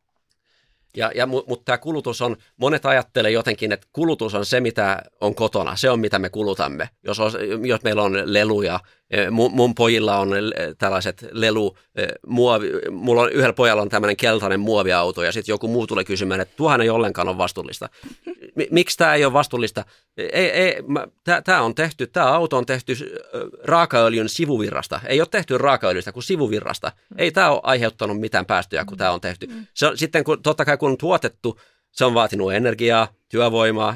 Ja, ja, mutta tämä kulutus on, monet ajattelee jotenkin, että kulutus on se, mitä on kotona, se on mitä me kulutamme. Jos, jos meillä on leluja, mun, mun pojilla on tällaiset lelu, muovi, mulla on yhdellä pojalla on tämmöinen keltainen muoviauto ja sitten joku muu tulee kysymään, että tuohan ei ollenkaan ole vastuullista. Miksi tämä ei ole vastuullista? Ei, ei, tämä on tehty, tämä auto on tehty raakaöljyn sivuvirrasta. Ei ole tehty raakaöljystä kuin sivuvirrasta. Ei tämä ole aiheuttanut mitään päästöjä, kun tämä on tehty. Se sitten kun, totta kai kun on tuotettu, se on vaatinut energiaa, työvoimaa,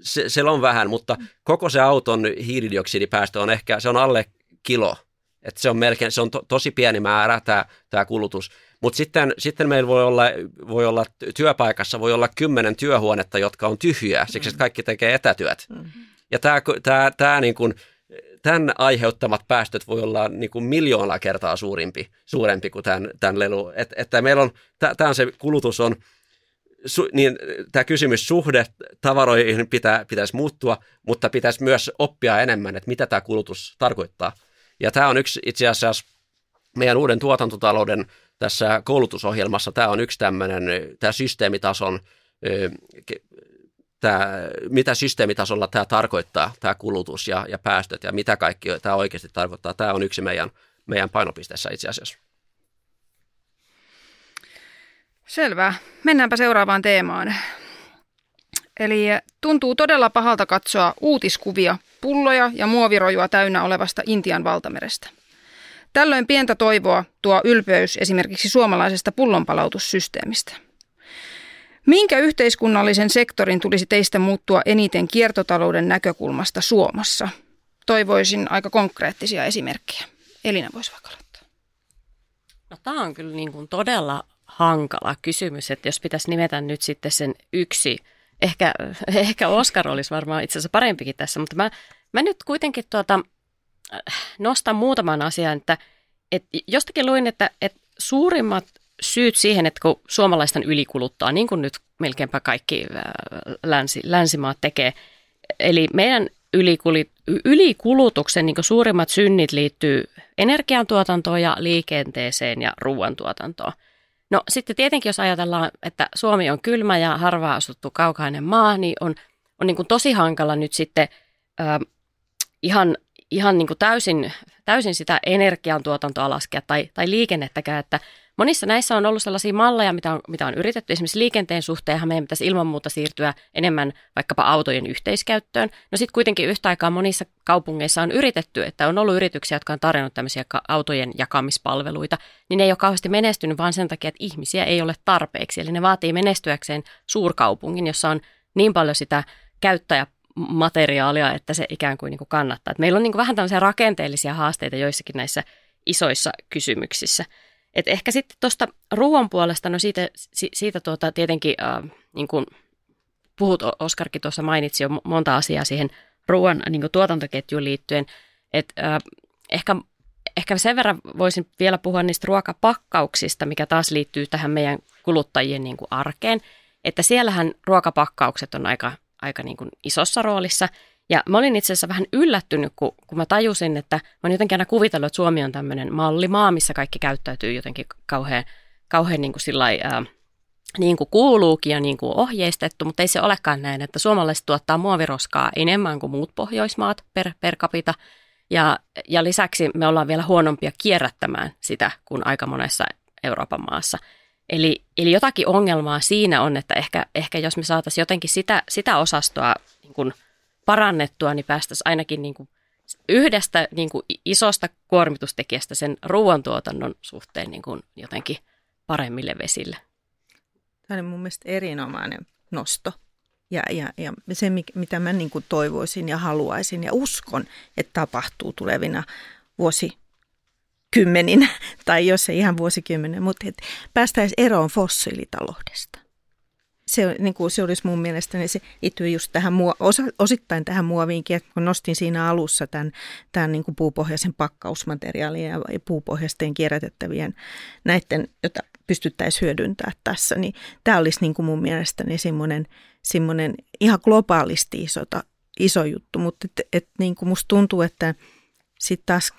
se, se on vähän, mutta koko se auton hiilidioksidipäästö on ehkä, se on alle kilo. että se on melkein, se on to, tosi pieni määrä tämä, tämä kulutus. Mutta sitten, sitten meillä voi olla, voi olla työpaikassa voi olla kymmenen työhuonetta, jotka on tyhjiä, siksi että kaikki tekee etätyöt. Mm-hmm. Ja tämä, tämä, tämä niin kuin, tämän aiheuttamat päästöt voi olla niin kuin miljoona kertaa suurempi, suurempi kuin tämän, tämän lelu. Et, että meillä on, tämä se kulutus on, su, niin tämä kysymys suhde tavaroihin pitää, pitäisi muuttua, mutta pitäisi myös oppia enemmän, että mitä tämä kulutus tarkoittaa. Ja tämä on yksi itse asiassa meidän uuden tuotantotalouden tässä koulutusohjelmassa, tämä on yksi tämmöinen, tämä systeemitason tämä, mitä systeemitasolla tämä tarkoittaa, tämä kulutus ja, ja päästöt ja mitä kaikki tämä oikeasti tarkoittaa. Tämä on yksi meidän, meidän painopisteessä itse asiassa. Selvä. Mennäänpä seuraavaan teemaan. Eli tuntuu todella pahalta katsoa uutiskuvia pulloja ja muovirojua täynnä olevasta Intian valtamerestä. Tällöin pientä toivoa tuo ylpeys esimerkiksi suomalaisesta pullonpalautussysteemistä – Minkä yhteiskunnallisen sektorin tulisi teistä muuttua eniten kiertotalouden näkökulmasta Suomessa? Toivoisin aika konkreettisia esimerkkejä. Elina voisi vaikka aloittaa. No, tämä on kyllä niin kuin todella hankala kysymys, että jos pitäisi nimetä nyt sitten sen yksi, ehkä, ehkä Oskar olisi varmaan itse asiassa parempikin tässä, mutta mä, mä nyt kuitenkin tuota, nostan muutaman asian, että, että jostakin luin, että, että suurimmat syyt siihen, että kun suomalaisten ylikuluttaa, niin kuin nyt melkeinpä kaikki äh, länsi, länsimaat tekee, eli meidän ylikulutuksen niin suurimmat synnit liittyy energiantuotantoon ja liikenteeseen ja ruoantuotantoon. No sitten tietenkin, jos ajatellaan, että Suomi on kylmä ja harvaa asuttu kaukainen maa, niin on, on niin kuin tosi hankala nyt sitten äh, ihan, ihan niin kuin täysin, täysin sitä energiantuotantoa laskea tai, tai liikennettäkään, että Monissa näissä on ollut sellaisia malleja, mitä on, mitä on yritetty. Esimerkiksi liikenteen suhteenhan meidän pitäisi ilman muuta siirtyä enemmän vaikkapa autojen yhteiskäyttöön. No sitten kuitenkin yhtä aikaa monissa kaupungeissa on yritetty, että on ollut yrityksiä, jotka on tarjonnut tämmöisiä autojen jakamispalveluita, niin ne ei ole kauheasti menestynyt vaan sen takia, että ihmisiä ei ole tarpeeksi. Eli ne vaatii menestyäkseen suurkaupungin, jossa on niin paljon sitä käyttäjä materiaalia, että se ikään kuin, niin kuin kannattaa. Et meillä on niin kuin vähän tämmöisiä rakenteellisia haasteita joissakin näissä isoissa kysymyksissä. Et ehkä sitten tuosta ruoan puolesta, no siitä, siitä tuota tietenkin, äh, niin kuin puhut, Oskarkin tuossa mainitsi jo monta asiaa siihen ruoan niin tuotantoketjuun liittyen, että äh, ehkä, ehkä sen verran voisin vielä puhua niistä ruokapakkauksista, mikä taas liittyy tähän meidän kuluttajien niin kuin arkeen, että siellähän ruokapakkaukset on aika, aika niin kuin isossa roolissa – ja mä olin itse asiassa vähän yllättynyt, kun, kun mä tajusin, että mä oon jotenkin aina kuvitellut, että Suomi on tämmöinen mallimaa, missä kaikki käyttäytyy jotenkin kauhean, kauhean niin kuin sillai, ää, niin kuin kuuluukin ja niin kuin ohjeistettu, mutta ei se olekaan näin, että suomalaiset tuottaa muoviroskaa enemmän kuin muut Pohjoismaat per, per capita. Ja, ja lisäksi me ollaan vielä huonompia kierrättämään sitä kuin aika monessa Euroopan maassa. Eli, eli jotakin ongelmaa siinä on, että ehkä, ehkä jos me saataisiin jotenkin sitä, sitä osastoa niin kuin – parannettua, niin päästäisiin ainakin niin kuin yhdestä niin kuin isosta kuormitustekijästä sen ruoantuotannon suhteen niin kuin jotenkin paremmille vesille. Tämä on mun mielestä erinomainen nosto. Ja, ja, ja se, mitä mä niin kuin toivoisin ja haluaisin ja uskon, että tapahtuu tulevina vuosikymmeninä, tai jos ei ihan vuosikymmenen, mutta päästäisiin eroon fossiilitaloudesta se, niin kuin se olisi mun mielestä, niin se liittyy just tähän, osa, osittain tähän muoviinkin, että kun nostin siinä alussa tämän, tämän niin kuin puupohjaisen pakkausmateriaalien ja puupohjaisten kierrätettävien näiden, jota pystyttäisiin hyödyntämään tässä, niin tämä olisi niin kuin mun mielestäni semmoinen, semmoinen ihan globaalisti iso, iso juttu, mutta et, et, niin kuin musta tuntuu, että sitten taas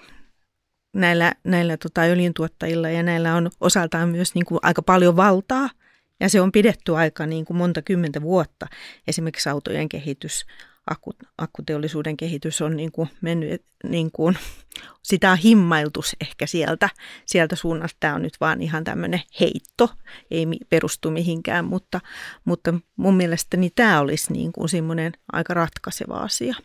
näillä, näillä tota, öljyntuottajilla ja näillä on osaltaan myös niin kuin aika paljon valtaa ja se on pidetty aika niin kuin monta kymmentä vuotta. Esimerkiksi autojen kehitys, akku, akkuteollisuuden kehitys on niin kuin mennyt, niin kuin, sitä on himmailtu ehkä sieltä, sieltä suunnasta. Tämä on nyt vaan ihan tämmöinen heitto, ei perustu mihinkään, mutta, mutta mun mielestäni tämä olisi niin kuin semmoinen aika ratkaiseva asia.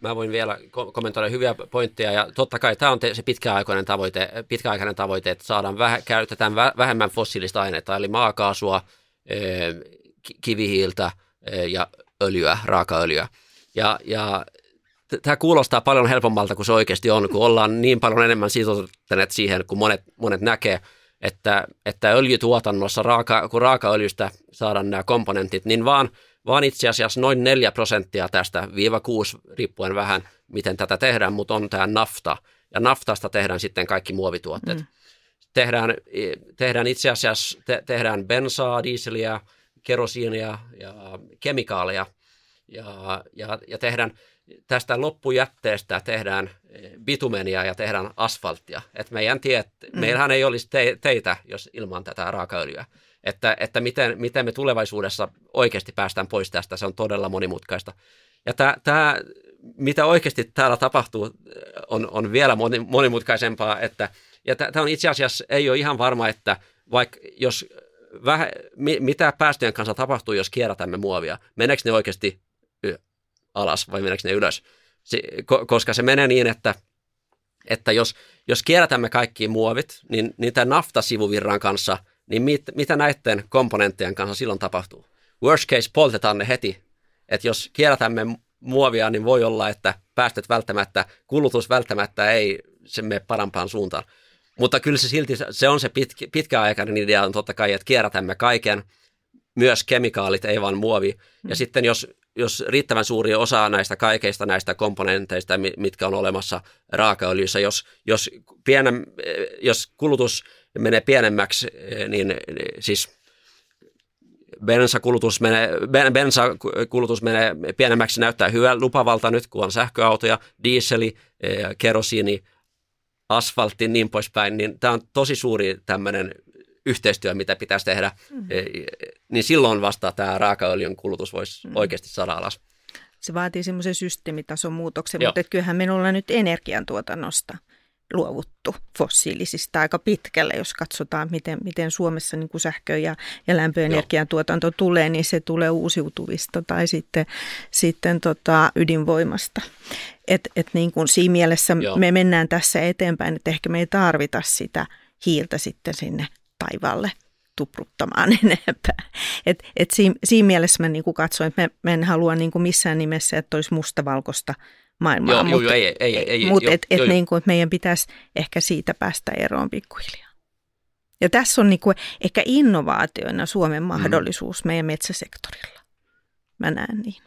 Mä voin vielä kommentoida hyviä pointteja ja totta kai tämä on se pitkäaikainen tavoite, pitkäaikainen tavoite että saadaan väh, käytetään vähemmän fossiilista aineita, eli maakaasua, kivihiiltä ja öljyä, raakaöljyä. Ja, ja tämä kuulostaa paljon helpommalta kuin se oikeasti on, kun ollaan niin paljon enemmän sitoutuneet siihen, kun monet, monet näkee, että, että öljytuotannossa, raaka, kun raakaöljystä saadaan nämä komponentit, niin vaan – vaan itse asiassa noin 4 prosenttia tästä, viiva 6 riippuen vähän, miten tätä tehdään, mutta on tämä nafta. Ja naftasta tehdään sitten kaikki muovituotteet. Mm. Tehdään, tehdään itse asiassa te, tehdään bensaa, dieseliä, kerosiinia ja kemikaaleja. Ja, ja, ja tehdään tästä loppujätteestä tehdään bitumenia ja tehdään asfalttia. Et meidän tiet, mm. Meillähän ei olisi te, teitä, jos ilman tätä raakaöljyä että, että miten, miten me tulevaisuudessa oikeasti päästään pois tästä, se on todella monimutkaista. Ja tämä, tämä mitä oikeasti täällä tapahtuu, on, on vielä monimutkaisempaa, että, ja tämä on itse asiassa, ei ole ihan varma, että vaikka jos vähä, mitä päästöjen kanssa tapahtuu, jos kierrätämme muovia, meneekö ne oikeasti alas vai meneekö ne ylös? Koska se menee niin, että, että jos, jos kierrätämme kaikki muovit, niin, niin tämän naftasivuvirran kanssa – niin mit, mitä näiden komponenttien kanssa silloin tapahtuu? Worst case, poltetaan ne heti. Että jos kierrätämme muovia, niin voi olla, että päästöt välttämättä, kulutus välttämättä ei se mene parempaan suuntaan. Mutta kyllä se silti, se on se pitkä, pitkäaikainen idea on totta kai, että kierrätämme kaiken, myös kemikaalit, ei vain muovi. Mm. Ja sitten jos, jos riittävän suuri osa näistä kaikeista näistä komponenteista, mitkä on olemassa raakaöljyssä, jos, jos, pienen, jos kulutus menee pienemmäksi, eh, niin siis bensakulutus menee, bensakulutus menee pienemmäksi, näyttää hyvää lupavalta nyt, kun on sähköautoja, diiseli, eh, kerosiini, asfaltti niin poispäin, niin tämä on tosi suuri tämmöinen yhteistyö, mitä pitäisi tehdä, mm-hmm. niin silloin vasta tämä raakaöljyn kulutus voisi mm-hmm. oikeasti saada alas. Se vaatii semmoisen systeemitason muutoksen, Joo. mutta kyllähän me ollaan nyt energiantuotannosta luovuttu fossiilisista aika pitkälle. Jos katsotaan, miten, miten Suomessa niin kuin sähkö- ja, ja lämpöenergian tuotanto tulee, niin se tulee uusiutuvista tai sitten, sitten tota ydinvoimasta. Et, et niin kuin siinä mielessä Joo. me mennään tässä eteenpäin, että ehkä me ei tarvita sitä hiiltä sitten sinne taivaalle tupruttamaan enempää. Et, et siinä, siinä mielessä mä niin kuin katsoin, että mä, mä en halua niin kuin missään nimessä, että olisi mustavalkoista maailmaa. Joo, mutta, joo, ei, ei, ei, mutta et, et niin kuin, että meidän pitäisi ehkä siitä päästä eroon pikkuhiljaa. Ja tässä on niin kuin ehkä innovaatioina Suomen mm. mahdollisuus mm. meidän metsäsektorilla. Mä näen niin.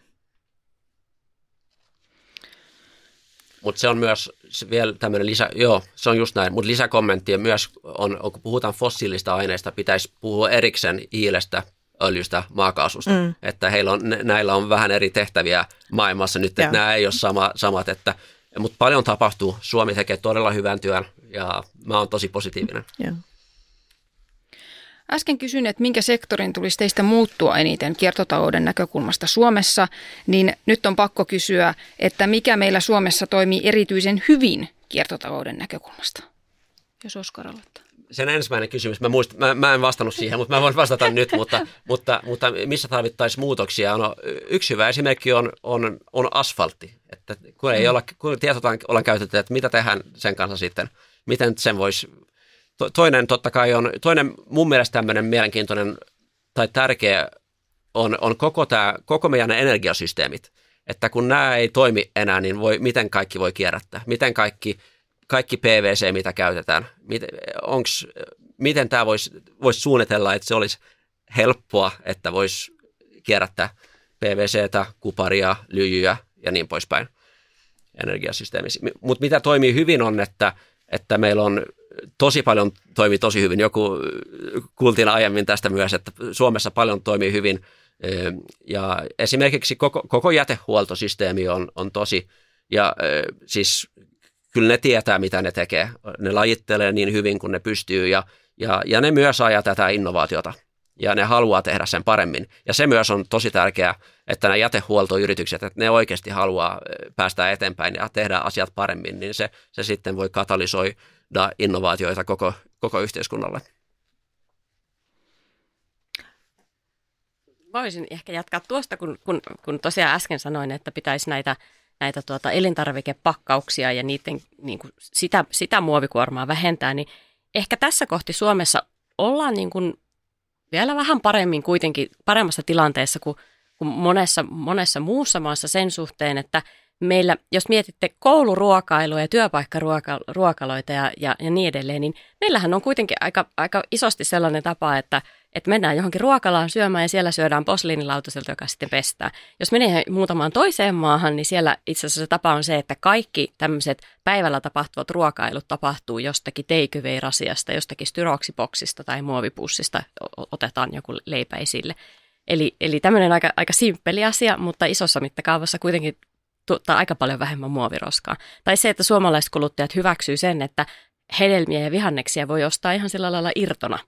Mutta se on myös se vielä tämmöinen lisä, joo, se on just näin, mutta lisäkommentti myös on, kun puhutaan fossiilista aineista, pitäisi puhua erikseen hiilestä, öljystä, maakaasusta. Mm. Että heillä on, näillä on vähän eri tehtäviä maailmassa nyt, että nämä ei ole sama, samat, että, mutta paljon tapahtuu. Suomi tekee todella hyvän työn ja mä oon tosi positiivinen. Yeah. Äsken kysyin, että minkä sektorin tulisi teistä muuttua eniten kiertotalouden näkökulmasta Suomessa, niin nyt on pakko kysyä, että mikä meillä Suomessa toimii erityisen hyvin kiertotalouden näkökulmasta? Jos Oskar aloittaa sen ensimmäinen kysymys, mä, muist, mä, mä en vastannut siihen, mutta mä voin vastata nyt, mutta, mutta, mutta missä tarvittaisiin muutoksia? No, yksi hyvä esimerkki on, on, on asfaltti, että kun ei mm. olla, kun tietotaan ollaan käytetty, että mitä tehdään sen kanssa sitten, miten sen voisi, to, toinen totta kai on, toinen mun mielestä tämmöinen mielenkiintoinen tai tärkeä on, on koko, tämä, koko meidän energiasysteemit, että kun nämä ei toimi enää, niin voi, miten kaikki voi kierrättää, miten kaikki kaikki PVC, mitä käytetään, mit, onks, miten tämä voisi vois suunnitella, että se olisi helppoa, että voisi kierrättää PVCtä, kuparia, lyijyä ja niin poispäin energiasysteemissä. Mutta mitä toimii hyvin on, että, että meillä on tosi paljon toimii tosi hyvin. Joku kuultiin aiemmin tästä myös, että Suomessa paljon toimii hyvin. Ja esimerkiksi koko, koko jätehuoltosysteemi on, on tosi, ja siis kyllä ne tietää, mitä ne tekee. Ne lajittelee niin hyvin kuin ne pystyy ja, ja, ja ne myös ajaa tätä innovaatiota ja ne haluaa tehdä sen paremmin. Ja se myös on tosi tärkeää, että nämä jätehuoltoyritykset, että ne oikeasti haluaa päästä eteenpäin ja tehdä asiat paremmin, niin se, se sitten voi katalysoida innovaatioita koko, koko yhteiskunnalle. Voisin ehkä jatkaa tuosta, kun, kun, kun tosiaan äsken sanoin, että pitäisi näitä näitä tuota elintarvikepakkauksia ja niiden, niin kuin sitä, sitä muovikuormaa vähentää, niin ehkä tässä kohti Suomessa ollaan niin kuin vielä vähän paremmin kuitenkin paremmassa tilanteessa kuin, kuin monessa, monessa muussa maassa sen suhteen, että meillä, jos mietitte kouluruokailua ja työpaikkaruokaloita ja, ja, ja niin edelleen, niin meillähän on kuitenkin aika, aika isosti sellainen tapa, että, että mennään johonkin ruokalaan syömään ja siellä syödään posliinilautaselta, joka sitten pestää. Jos menee muutamaan toiseen maahan, niin siellä itse asiassa tapa on se, että kaikki tämmöiset päivällä tapahtuvat ruokailut tapahtuu jostakin teikyveirasiasta, jostakin styroksiboksista tai muovipussista otetaan joku leipä esille. Eli, eli tämmöinen aika, aika simppeli asia, mutta isossa mittakaavassa kuitenkin tuottaa aika paljon vähemmän muoviroskaa. Tai se, että suomalaiset kuluttajat hyväksyy sen, että hedelmiä ja vihanneksia voi ostaa ihan sillä lailla irtona.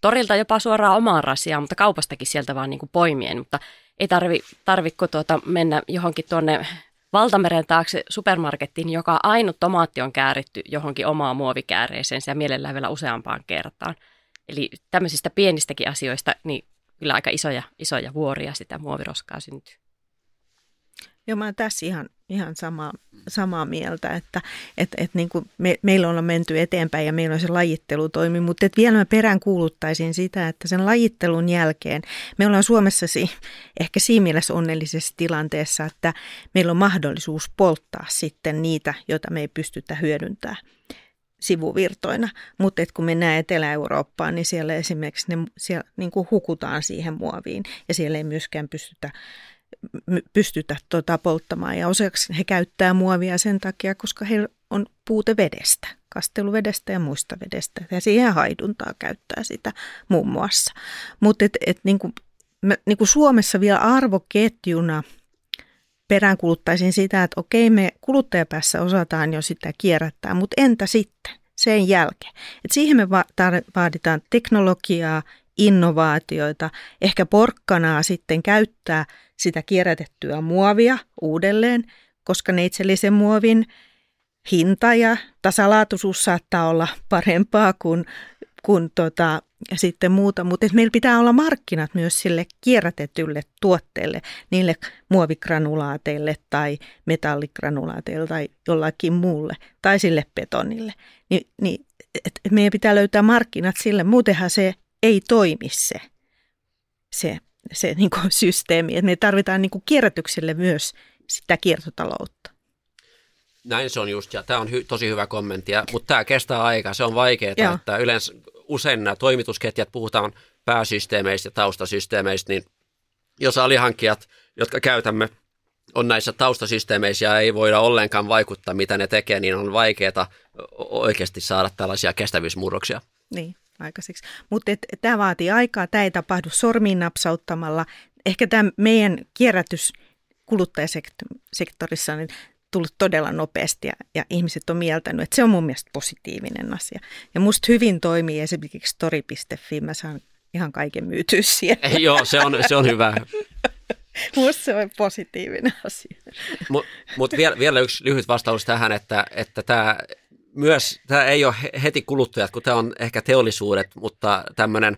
Torilta jopa suoraan omaan rasiaan, mutta kaupastakin sieltä vaan niin kuin poimien. Mutta ei tarvi, tarvitko tuota mennä johonkin tuonne valtameren taakse supermarkettiin, joka ainut tomaatti on kääritty johonkin omaan muovikääreeseen ja mielellään vielä useampaan kertaan. Eli tämmöisistä pienistäkin asioista, niin kyllä aika isoja, isoja vuoria sitä muoviroskaa syntyy. Joo, mä tässä ihan, ihan sama, samaa mieltä, että et, et niin kuin me, meillä on menty eteenpäin ja meillä on se lajittelutoimi, mutta et vielä mä perään kuuluttaisin sitä, että sen lajittelun jälkeen me ollaan Suomessa si, ehkä siinä mielessä onnellisessa tilanteessa, että meillä on mahdollisuus polttaa sitten niitä, joita me ei pystytä hyödyntämään sivuvirtoina, mutta kun mennään Etelä-Eurooppaan, niin siellä esimerkiksi ne, siellä niin kuin hukutaan siihen muoviin ja siellä ei myöskään pystytä pystytä tuota polttamaan. Ja osaksi he käyttää muovia sen takia, koska heillä on puute vedestä, kasteluvedestä ja muista vedestä. Ja siihen haiduntaa käyttää sitä muun muassa. Mutta et, et niin kuin, mä, niin kuin Suomessa vielä arvoketjuna peräänkuluttaisin sitä, että okei me kuluttajapäässä osataan jo sitä kierrättää, mutta entä sitten sen jälkeen? Et siihen me vaaditaan teknologiaa, innovaatioita, ehkä porkkanaa sitten käyttää sitä kierrätettyä muovia uudelleen, koska neitsellisen muovin hinta ja tasalaatuisuus saattaa olla parempaa kuin, kuin tota, sitten muuta, mutta meillä pitää olla markkinat myös sille kierrätetylle tuotteelle, niille muovikranulaateille tai metallikranulaateille tai jollakin muulle tai sille betonille. Ni, niin, et, meidän pitää löytää markkinat sille, muutenhan se ei toimi se, se, se niin kuin systeemi. Et me tarvitaan niin kuin kierrätykselle myös sitä kiertotaloutta. Näin se on just, ja tämä on hy- tosi hyvä kommentti, ja, mutta tämä kestää aikaa, se on vaikeaa, Joo. että yleensä usein nämä toimitusketjat, puhutaan pääsysteemeistä ja taustasysteemeistä, niin jos alihankkijat, jotka käytämme, on näissä taustasysteemeissä ja ei voida ollenkaan vaikuttaa, mitä ne tekee, niin on vaikeaa oikeasti saada tällaisia kestävyysmurroksia. Niin aikaiseksi. Mutta tämä vaatii aikaa, tämä ei tapahdu sormiin napsauttamalla. Ehkä tämä meidän kierrätys kuluttajasektorissa on tullut todella nopeasti ja, ja ihmiset on mieltänyt, että se on mun mielestä positiivinen asia. Ja musta hyvin toimii esimerkiksi tori.fi, mä saan ihan kaiken myytyä siellä. Joo, se on, se on hyvä. Musta se on positiivinen asia. Mutta mut vielä, vielä yksi lyhyt vastaus tähän, että, että tämä myös, tämä ei ole heti kuluttajat, kun tämä on ehkä teollisuudet, mutta tämmöinen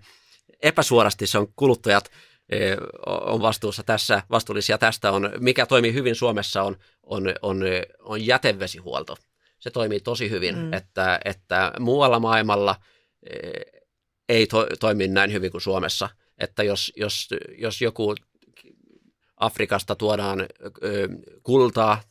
epäsuorasti se on kuluttajat e, on vastuussa tässä, vastuullisia tästä on, mikä toimii hyvin Suomessa on, on, on, on jätevesihuolto. Se toimii tosi hyvin, mm. että, että muualla maailmalla e, ei to, toimi näin hyvin kuin Suomessa. Että jos, jos, jos joku Afrikasta tuodaan kultaa,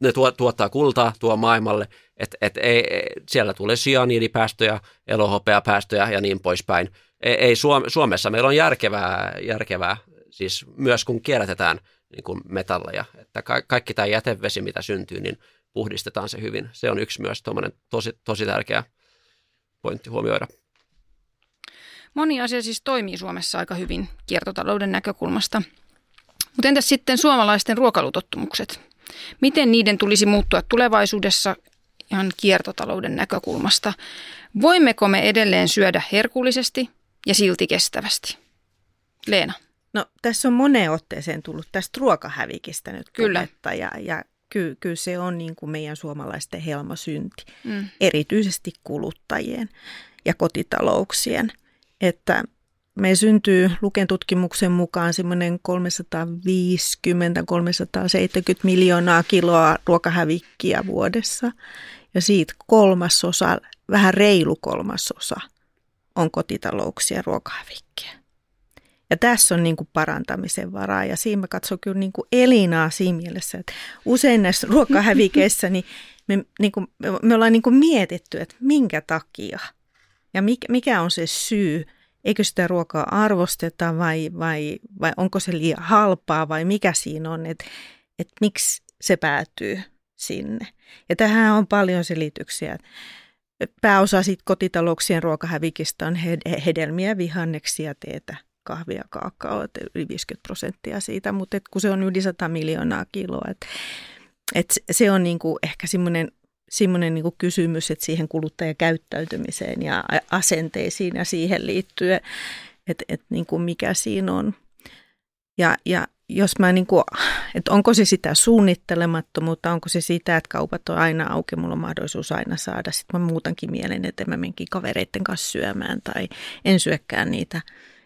ne tuottaa kultaa tuo maailmalle, että et ei, siellä tulee sianidipäästöjä, elohopeapäästöjä ja niin poispäin. Ei, ei Suomessa meillä on järkevää, järkevää, siis myös kun kierrätetään niin kuin metalleja, että ka- kaikki tämä jätevesi, mitä syntyy, niin puhdistetaan se hyvin. Se on yksi myös tosi, tosi tärkeä pointti huomioida. Moni asia siis toimii Suomessa aika hyvin kiertotalouden näkökulmasta. Mutta entäs sitten suomalaisten ruokailutottumukset? Miten niiden tulisi muuttua tulevaisuudessa ihan kiertotalouden näkökulmasta? Voimmeko me edelleen syödä herkullisesti ja silti kestävästi? Leena. No tässä on moneen otteeseen tullut tästä ruokahävikistä nyt kyllä. puhetta ja, ja kyllä, kyllä se on niin kuin meidän suomalaisten helmasynti, mm. erityisesti kuluttajien ja kotitalouksien. Että me syntyy Luken tutkimuksen mukaan semmoinen 350-370 miljoonaa kiloa ruokahävikkiä vuodessa. Ja siitä kolmasosa, vähän reilu kolmasosa, on kotitalouksia ruokahävikkiä. Ja tässä on niin kuin parantamisen varaa ja siinä mä katson kyllä niin kuin Elinaa siinä mielessä, että usein näissä ruokahävikeissä niin me, niin kuin, me ollaan niin kuin mietitty, että minkä takia ja mikä, mikä on se syy, eikö sitä ruokaa arvosteta vai, vai, vai onko se liian halpaa vai mikä siinä on, että et miksi se päätyy sinne. Ja tähän on paljon selityksiä. Pääosa siitä kotitalouksien ruokahävikistä on hedelmiä, vihanneksia, teetä, kahvia, kaakao, yli 50 prosenttia siitä, mutta et kun se on yli 100 miljoonaa kiloa, että et se on niinku ehkä semmoinen semmoinen niin kysymys, että siihen kuluttajakäyttäytymiseen ja asenteisiin ja siihen liittyen, että, että niin kuin mikä siinä on. Ja, ja jos mä niin kuin, että onko se sitä suunnittelemattomuutta, onko se sitä, että kaupat on aina auki, mulla on mahdollisuus aina saada, sitten mä muutankin mielen, että mä menkin kavereiden kanssa syömään tai en syökkään niitä,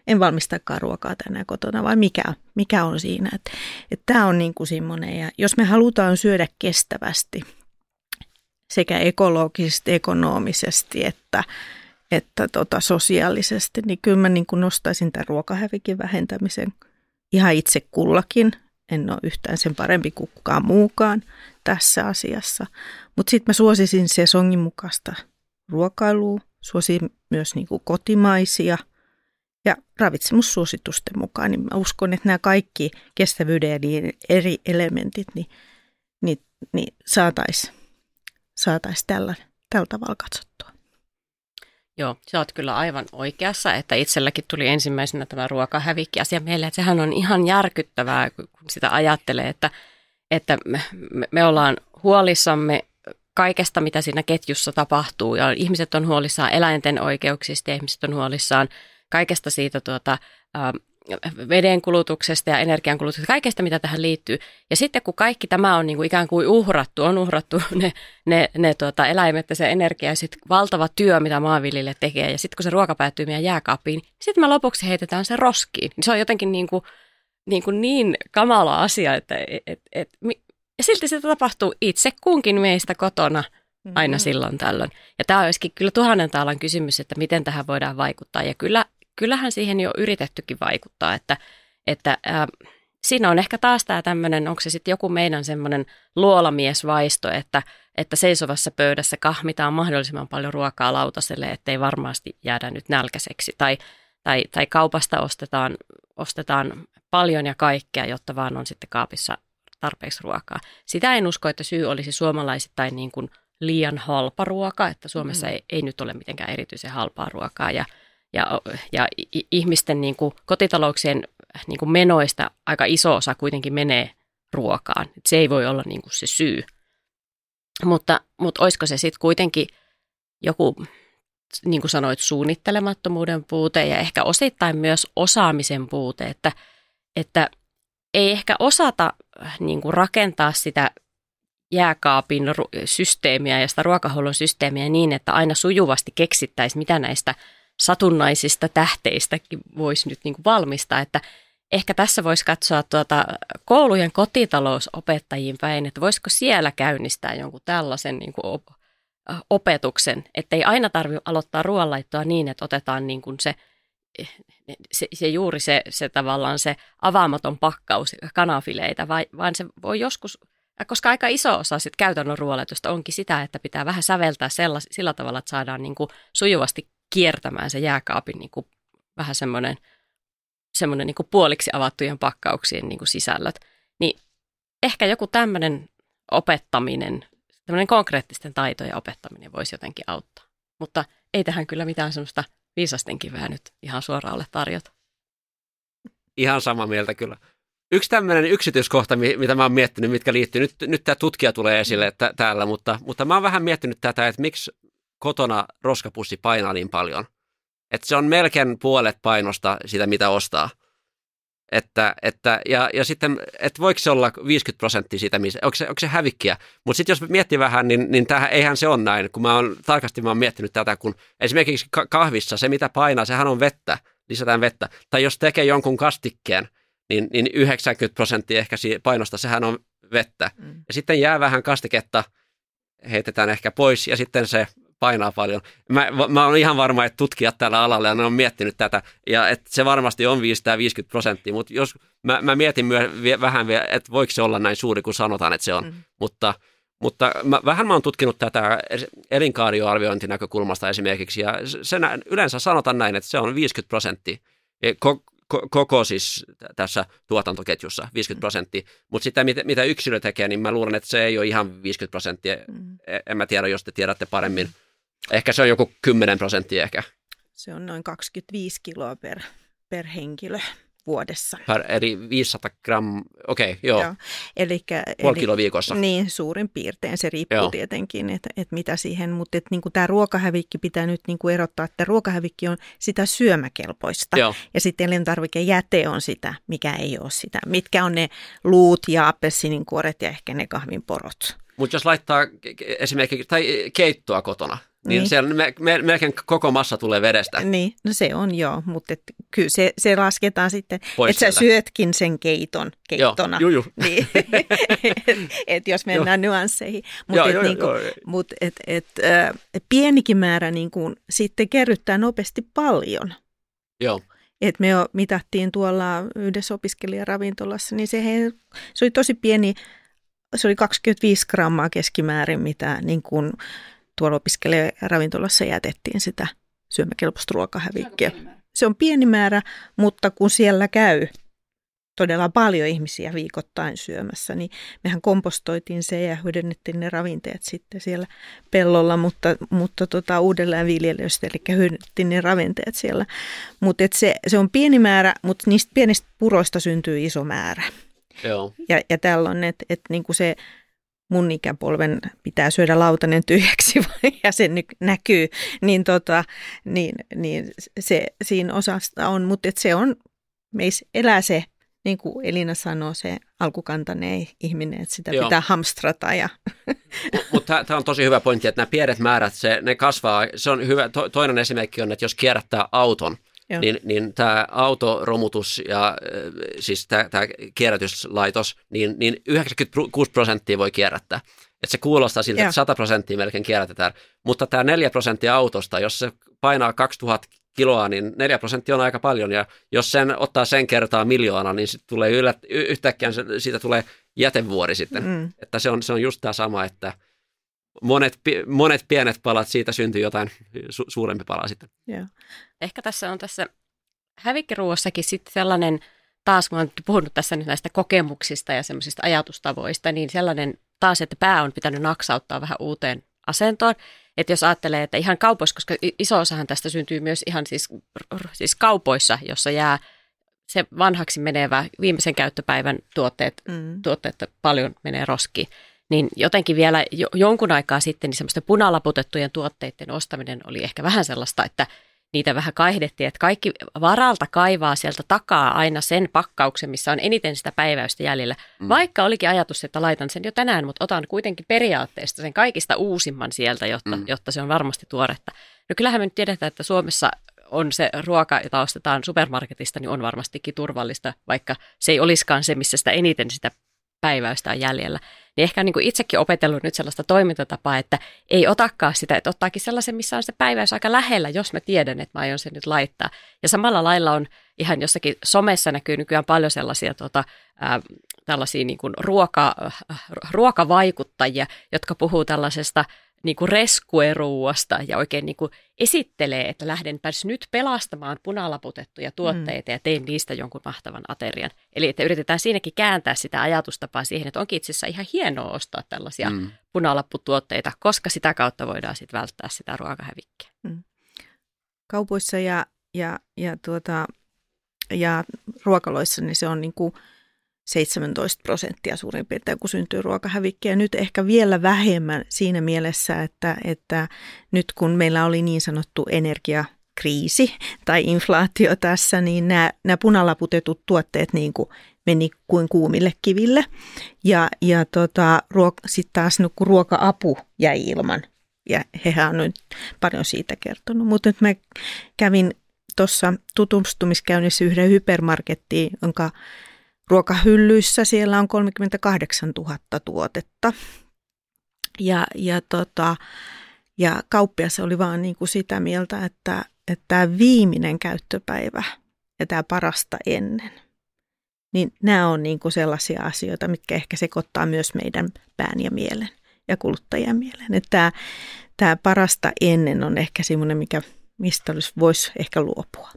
en valmistakaan ruokaa tänään kotona, vai mikä, mikä on siinä. Että, että tämä on niin kuin semmoinen, ja jos me halutaan syödä kestävästi – sekä ekologisesti, ekonomisesti että, että tota, sosiaalisesti, niin kyllä mä niin kuin nostaisin tämän ruokahävikin vähentämisen ihan itse kullakin. En ole yhtään sen parempi kuin kukaan muukaan tässä asiassa. Mutta sitten mä suosisin sesongin mukaista ruokailua, suosin myös niin kuin kotimaisia ja ravitsemussuositusten mukaan. Niin mä uskon, että nämä kaikki kestävyyden eri elementit niin, niin, niin saataisiin saataisiin tällä, tällä tavalla katsottua. Joo, sä oot kyllä aivan oikeassa, että itselläkin tuli ensimmäisenä tämä ruokahävikki-asia mieleen, että sehän on ihan järkyttävää, kun sitä ajattelee, että, että me, me ollaan huolissamme kaikesta, mitä siinä ketjussa tapahtuu, ja ihmiset on huolissaan eläinten oikeuksista, ihmiset on huolissaan kaikesta siitä tuota, veden kulutuksesta ja energian kulutuksesta, kaikesta mitä tähän liittyy. Ja sitten kun kaikki tämä on niin kuin ikään kuin uhrattu, on uhrattu ne, ne, ne tuota, eläimet ja se energia ja sitten valtava työ, mitä maanviljelijät tekee. Ja sitten kun se ruoka päätyy meidän jääkaappiin, niin sitten me lopuksi heitetään se roskiin. Se on jotenkin niin, kuin, niin, kuin niin kamala asia, että et, et, ja silti sitä tapahtuu itse kunkin meistä kotona aina mm-hmm. silloin tällöin. Ja tämä olisikin kyllä tuhannen taalan kysymys, että miten tähän voidaan vaikuttaa. Ja kyllä kyllähän siihen jo yritettykin vaikuttaa, että, että ää, siinä on ehkä taas tämä tämmöinen, onko se sitten joku meidän semmoinen luolamiesvaisto, että, että seisovassa pöydässä kahmitaan mahdollisimman paljon ruokaa lautaselle, ettei varmasti jäädä nyt nälkäiseksi. Tai, tai, tai kaupasta ostetaan, ostetaan paljon ja kaikkea, jotta vaan on sitten kaapissa tarpeeksi ruokaa. Sitä en usko, että syy olisi suomalaisittain niin kuin liian halpa ruoka, että Suomessa mm. ei, ei nyt ole mitenkään erityisen halpaa ruokaa ja ja, ja ihmisten niin kuin, kotitalouksien niin kuin menoista aika iso osa kuitenkin menee ruokaan. Et se ei voi olla niin kuin se syy. Mutta, mutta olisiko se sitten kuitenkin joku, niin kuin sanoit, suunnittelemattomuuden puute ja ehkä osittain myös osaamisen puute, että, että ei ehkä osata niin kuin rakentaa sitä jääkaapin systeemiä ja sitä ruokahuollon systeemiä niin, että aina sujuvasti keksittäisiin, mitä näistä – satunnaisista tähteistäkin voisi nyt niin kuin valmistaa, että ehkä tässä voisi katsoa tuota koulujen kotitalousopettajiin päin, että voisiko siellä käynnistää jonkun tällaisen niin kuin opetuksen, että ei aina tarvitse aloittaa ruoanlaittoa niin, että otetaan niin kuin se, se, se juuri se, se tavallaan se avaamaton pakkaus kanafileita, vai, vaan se voi joskus, koska aika iso osa sit käytännön ruoanlaitosta onkin sitä, että pitää vähän säveltää sellas, sillä tavalla, että saadaan niin kuin sujuvasti kiertämään se jääkaapin niin kuin vähän semmoinen, semmoinen niin kuin puoliksi avattujen pakkauksien niin kuin sisällöt. Niin ehkä joku tämmöinen opettaminen, tämmöinen konkreettisten taitojen opettaminen voisi jotenkin auttaa. Mutta ei tähän kyllä mitään semmoista viisasten kiveä nyt ihan suoraan ole tarjota. Ihan sama mieltä kyllä. Yksi tämmöinen yksityiskohta, mitä mä oon miettinyt, mitkä liittyy, nyt, nyt tämä tutkija tulee esille t- täällä, mutta, mutta mä oon vähän miettinyt tätä, että miksi kotona roskapussi painaa niin paljon. Että se on melkein puolet painosta sitä, mitä ostaa. Että, että, ja, ja sitten, että voiko se olla 50 prosenttia siitä, onko se, onko se hävikkiä. Mutta sitten jos miettii vähän, niin, niin tähän, eihän se ole näin. Kun mä oon, tarkasti mä oon miettinyt tätä, kun esimerkiksi kahvissa se, mitä painaa, sehän on vettä, lisätään vettä. Tai jos tekee jonkun kastikkeen, niin, niin 90 prosenttia ehkä painosta, sehän on vettä. Mm. Ja sitten jää vähän kastiketta, heitetään ehkä pois ja sitten se painaa paljon. Mä, mä olen ihan varma, että tutkijat tällä alalla ja ne on miettinyt tätä, ja että se varmasti on 550 prosenttia, mutta jos mä, mä mietin myös vähän vielä, että voiko se olla näin suuri, kun sanotaan, että se on, mm. mutta, Mutta mä, vähän mä oon tutkinut tätä elinkaarioarviointinäkökulmasta esimerkiksi, ja sen yleensä sanotaan näin, että se on 50 prosenttia e, koko siis tässä tuotantoketjussa 50 prosenttia, mutta sitä mitä, mitä yksilö tekee, niin mä luulen, että se ei ole ihan 50 prosenttia. Mm. E, en mä tiedä, jos te tiedätte paremmin. Ehkä se on joku 10 prosenttia ehkä. Se on noin 25 kiloa per, per henkilö vuodessa. Per, eli 500 gram, okei, okay, joo. joo. Elikkä, Puoli eli, kilo viikossa. Niin, suurin piirtein. Se riippuu joo. tietenkin, että, että mitä siihen, mutta että niin tämä ruokahävikki pitää nyt niin kuin erottaa, että ruokahävikki on sitä syömäkelpoista. Joo. Ja sitten elintarvikejäte on sitä, mikä ei ole sitä. Mitkä on ne luut ja appelsininkuoret ja ehkä ne kahvinporot. Mutta jos laittaa esimerkiksi tai keittoa kotona, niin, niin. siellä me, me, melkein koko massa tulee vedestä. Niin, no se on joo, mutta et, kyllä se, se lasketaan sitten, että sä syötkin sen keiton keittona. Joo, juu, juu. Niin. et, et jos mennään joo. nyansseihin. Mutta et, niinku, mut, et, et, äh, pienikin määrä niinku, sitten kerryttää nopeasti paljon. Joo. Et me jo mitattiin tuolla yhdessä opiskelijaravintolassa, niin se, he, se oli tosi pieni, se oli 25 grammaa keskimäärin, mitä niin kuin, tuolla opiskelijaravintolassa jätettiin sitä syömäkelpoista ruokahävikkiä. Se on pieni määrä, mutta kun siellä käy todella paljon ihmisiä viikoittain syömässä, niin mehän kompostoitiin se ja hyödynnettiin ne ravinteet sitten siellä pellolla, mutta, mutta tota, uudelleen viljelystä, eli hyödynnettiin ne ravinteet siellä. Mutta se, se on pieni määrä, mutta niistä pienistä puroista syntyy iso määrä. Joo. Ja, ja tällöin, että et niinku se mun ikäpolven pitää syödä lautanen tyhjäksi ja se nyt näkyy, niin, tota, niin, niin se siinä osasta on, mutta se on, meissä elää se, niin kuin Elina sanoo, se alkukantainen ihminen, että sitä Joo. pitää hamstrata. Ja... Mutta tämä on tosi hyvä pointti, että nämä pienet määrät, se, ne kasvaa. Se on hyvä. To, toinen esimerkki on, että jos kierrättää auton, niin, niin tämä autoromutus ja äh, siis tämä, tämä kierrätyslaitos, niin, niin 96 prosenttia voi kierrättää. Et se kuulostaa siltä, Joo. että 100 prosenttia melkein kierrätetään, mutta tämä 4 prosenttia autosta, jos se painaa 2000 kiloa, niin 4 prosenttia on aika paljon, ja jos sen ottaa sen kertaa miljoona, niin sit tulee yllät, yhtäkkiä siitä tulee jätevuori sitten. Mm. Että se on, se on just tämä sama, että – monet, monet pienet palat, siitä syntyy jotain su- suurempi pala sitten. Joo. Ehkä tässä on tässä hävikkiruuassakin sitten sellainen, taas kun olen puhunut tässä nyt näistä kokemuksista ja semmoisista ajatustavoista, niin sellainen taas, että pää on pitänyt naksauttaa vähän uuteen asentoon. Että jos ajattelee, että ihan kaupoissa, koska iso osahan tästä syntyy myös ihan siis, siis kaupoissa, jossa jää se vanhaksi menevä viimeisen käyttöpäivän tuotteet, mm. tuotteet paljon menee roskiin niin jotenkin vielä jo, jonkun aikaa sitten niin semmoisten punalaputettujen tuotteiden ostaminen oli ehkä vähän sellaista, että niitä vähän kaihdettiin, että kaikki varalta kaivaa sieltä takaa aina sen pakkauksen, missä on eniten sitä päiväystä jäljellä. Mm. Vaikka olikin ajatus, että laitan sen jo tänään, mutta otan kuitenkin periaatteesta sen kaikista uusimman sieltä, jotta, mm. jotta se on varmasti tuoretta. No kyllähän me nyt tiedetään, että Suomessa on se ruoka, jota ostetaan supermarketista, niin on varmastikin turvallista, vaikka se ei olisikaan se, missä sitä eniten sitä päiväystä on jäljellä. Niin ehkä niin kuin itsekin opetellut nyt sellaista toimintatapaa, että ei otakaan sitä, että ottaakin sellaisen, missä on se päiväys aika lähellä, jos mä tiedän, että mä aion sen nyt laittaa. Ja samalla lailla on ihan jossakin somessa näkyy nykyään paljon sellaisia tota, ää, tällaisia niin kuin ruoka, ruokavaikuttajia, jotka puhuu tällaisesta niin kuin reskueruuasta ja oikein niin kuin esittelee, että lähdenpäs nyt pelastamaan punalaputettuja tuotteita mm. ja teen niistä jonkun mahtavan aterian. Eli että yritetään siinäkin kääntää sitä ajatustapaa siihen, että onkin itse asiassa ihan hienoa ostaa tällaisia mm. punalapputuotteita, koska sitä kautta voidaan sitten välttää sitä ruokahävikkiä. Mm. Kaupoissa ja, ja, ja, tuota, ja ruokaloissa niin se on niin kuin – 17 prosenttia suurin piirtein, kun syntyy ruokahävikkiä. Nyt ehkä vielä vähemmän siinä mielessä, että, että nyt kun meillä oli niin sanottu energiakriisi tai inflaatio tässä, niin nämä, nämä punalaputetut tuotteet niin kuin meni kuin kuumille kiville. Ja, ja tota, sitten taas nyt kun ruoka-apu jäi ilman, ja hehän on nyt paljon siitä kertonut. Mutta nyt mä kävin tuossa tutustumiskäynnissä yhden hypermarkettiin, jonka ruokahyllyissä siellä on 38 000 tuotetta. Ja, ja, tota, ja kauppias oli vaan niin kuin sitä mieltä, että, että tämä viimeinen käyttöpäivä ja tämä parasta ennen, niin nämä on niin kuin sellaisia asioita, mitkä ehkä sekoittaa myös meidän pään ja mielen. ja kuluttajien mieleen. Että tämä, tämä parasta ennen on ehkä semmoinen, mikä, mistä olisi, voisi ehkä luopua.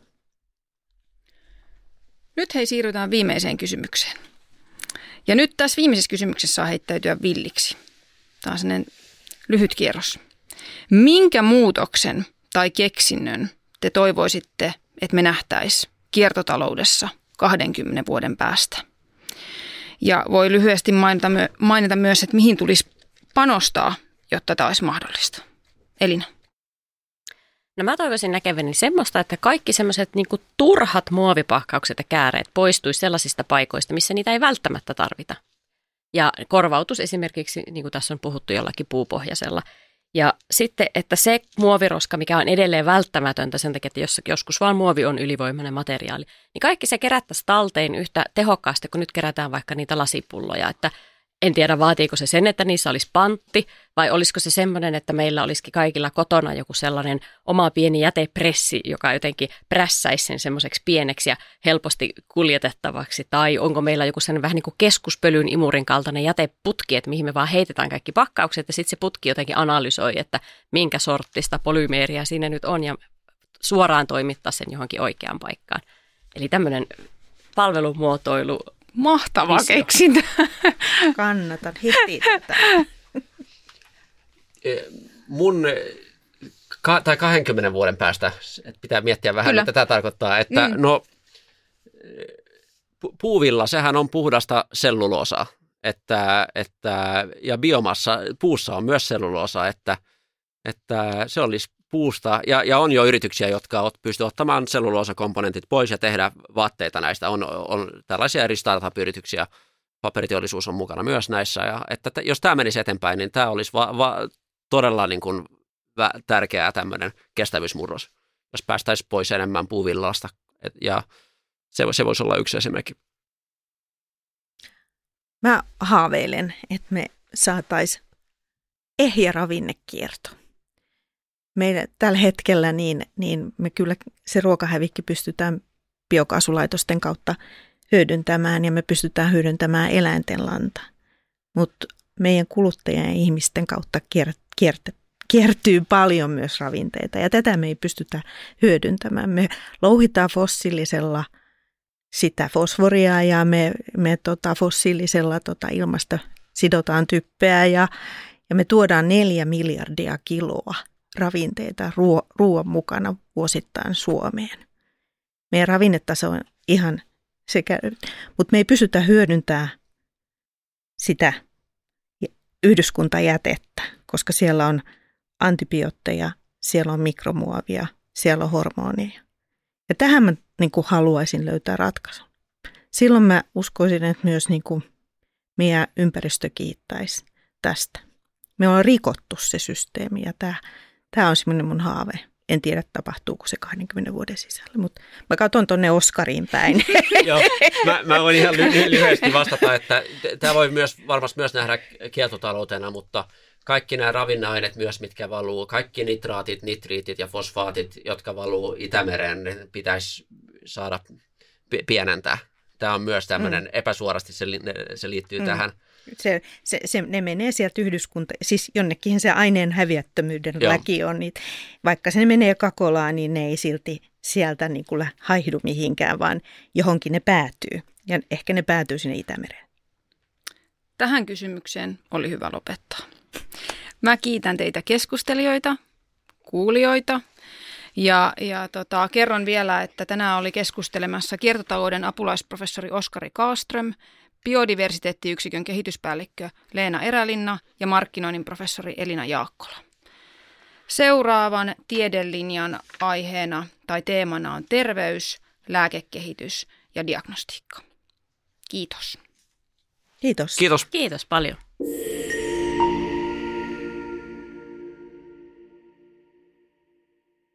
Nyt hei siirrytään viimeiseen kysymykseen. Ja nyt tässä viimeisessä kysymyksessä saa heittäytyä villiksi. Tämä on sellainen lyhyt kierros. Minkä muutoksen tai keksinnön te toivoisitte, että me nähtäisi kiertotaloudessa 20 vuoden päästä? Ja voi lyhyesti mainita, mainita myös, että mihin tulisi panostaa, jotta tämä olisi mahdollista. Elina. No mä toivoisin näkeväni semmoista, että kaikki semmoiset niinku turhat muovipahkaukset ja kääreet poistuisi sellaisista paikoista, missä niitä ei välttämättä tarvita. Ja korvautus esimerkiksi, niin kuin tässä on puhuttu jollakin puupohjaisella. Ja sitten, että se muoviroska, mikä on edelleen välttämätöntä sen takia, että joskus vaan muovi on ylivoimainen materiaali, niin kaikki se kerättäisiin talteen yhtä tehokkaasti, kun nyt kerätään vaikka niitä lasipulloja. Että en tiedä, vaatiiko se sen, että niissä olisi pantti, vai olisiko se semmoinen, että meillä olisikin kaikilla kotona joku sellainen oma pieni jätepressi, joka jotenkin prässäisi sen semmoiseksi pieneksi ja helposti kuljetettavaksi, tai onko meillä joku sellainen vähän niin kuin keskuspölyn imurin kaltainen jäteputki, että mihin me vaan heitetään kaikki pakkaukset, ja sitten se putki jotenkin analysoi, että minkä sorttista polymeeriä siinä nyt on, ja suoraan toimittaa sen johonkin oikeaan paikkaan. Eli tämmöinen palvelumuotoilu Mahtava keksintä. Kannatan heti tätä. Mun ka- tai 20 vuoden päästä, että pitää miettiä vähän, Kyllä. mitä tämä tarkoittaa, että mm. no puuvilla, sehän on puhdasta selluloosaa, että, että, ja biomassa, puussa on myös selluloosa, että, että se olisi puusta, ja, ja on jo yrityksiä, jotka pystyvät ottamaan selluloosakomponentit pois ja tehdä vaatteita näistä. On, on tällaisia eri startup-yrityksiä, paperiteollisuus on mukana myös näissä, ja että t- jos tämä menisi eteenpäin, niin tämä olisi va, va, todella niin kuin vä, tärkeää tämmöinen kestävyysmurros, jos päästäisiin pois enemmän puuvillasta, et, ja se, se voisi olla yksi esimerkki. Mä haaveilen, että me saataisiin ehjä ravinnekierto meidän tällä hetkellä niin, niin me kyllä se ruokahävikki pystytään biokaasulaitosten kautta hyödyntämään ja me pystytään hyödyntämään eläinten lanta. Mutta meidän kuluttajien ja ihmisten kautta kiert, kiert, kiertyy paljon myös ravinteita ja tätä me ei pystytä hyödyntämään. Me louhitaan fossiilisella sitä fosforia ja me, me tota, fossiilisella tota, ilmasta sidotaan typpeä ja, ja me tuodaan neljä miljardia kiloa – ravinteita ruo- ruoan mukana vuosittain Suomeen. Meidän ravinnetaso on ihan sekä, mutta me ei pysytä hyödyntää sitä yhdyskuntajätettä, koska siellä on antibiootteja, siellä on mikromuovia, siellä on hormoneja. Ja tähän mä niin kuin haluaisin löytää ratkaisun. Silloin mä uskoisin, että myös niin kuin meidän ympäristö kiittäisi tästä. Me on rikottu se systeemi ja tämä Tämä on semmoinen mun haave. En tiedä, tapahtuuko se 20 vuoden sisällä, mutta mä katson tuonne Oskariin päin. Joo, mä, mä voin ihan ly- lyhyesti vastata, että tämä voi myös, varmasti myös nähdä kiertotaloutena, mutta kaikki nämä ravinneaineet myös, mitkä valuu, kaikki nitraatit, nitriitit ja fosfaatit, jotka valuu Itämereen, ne pitäisi saada pienentää. Tämä on myös tämmöinen mm. epäsuorasti, se, se liittyy mm. tähän se, se, se, ne menee sieltä yhdyskunta, siis jonnekin se aineen häviättömyyden Joo. laki on, niin vaikka se menee kakolaan, niin ne ei silti sieltä niin kuin haihdu mihinkään, vaan johonkin ne päätyy. Ja ehkä ne päätyy sinne Itämereen. Tähän kysymykseen oli hyvä lopettaa. Mä kiitän teitä keskustelijoita, kuulijoita ja, ja tota, kerron vielä, että tänään oli keskustelemassa kiertotalouden apulaisprofessori Oskari Kaaström, biodiversiteettiyksikön kehityspäällikkö Leena Erälinna ja markkinoinnin professori Elina Jaakkola. Seuraavan tiedelinjan aiheena tai teemana on terveys, lääkekehitys ja diagnostiikka. Kiitos. Kiitos. Kiitos. Kiitos paljon.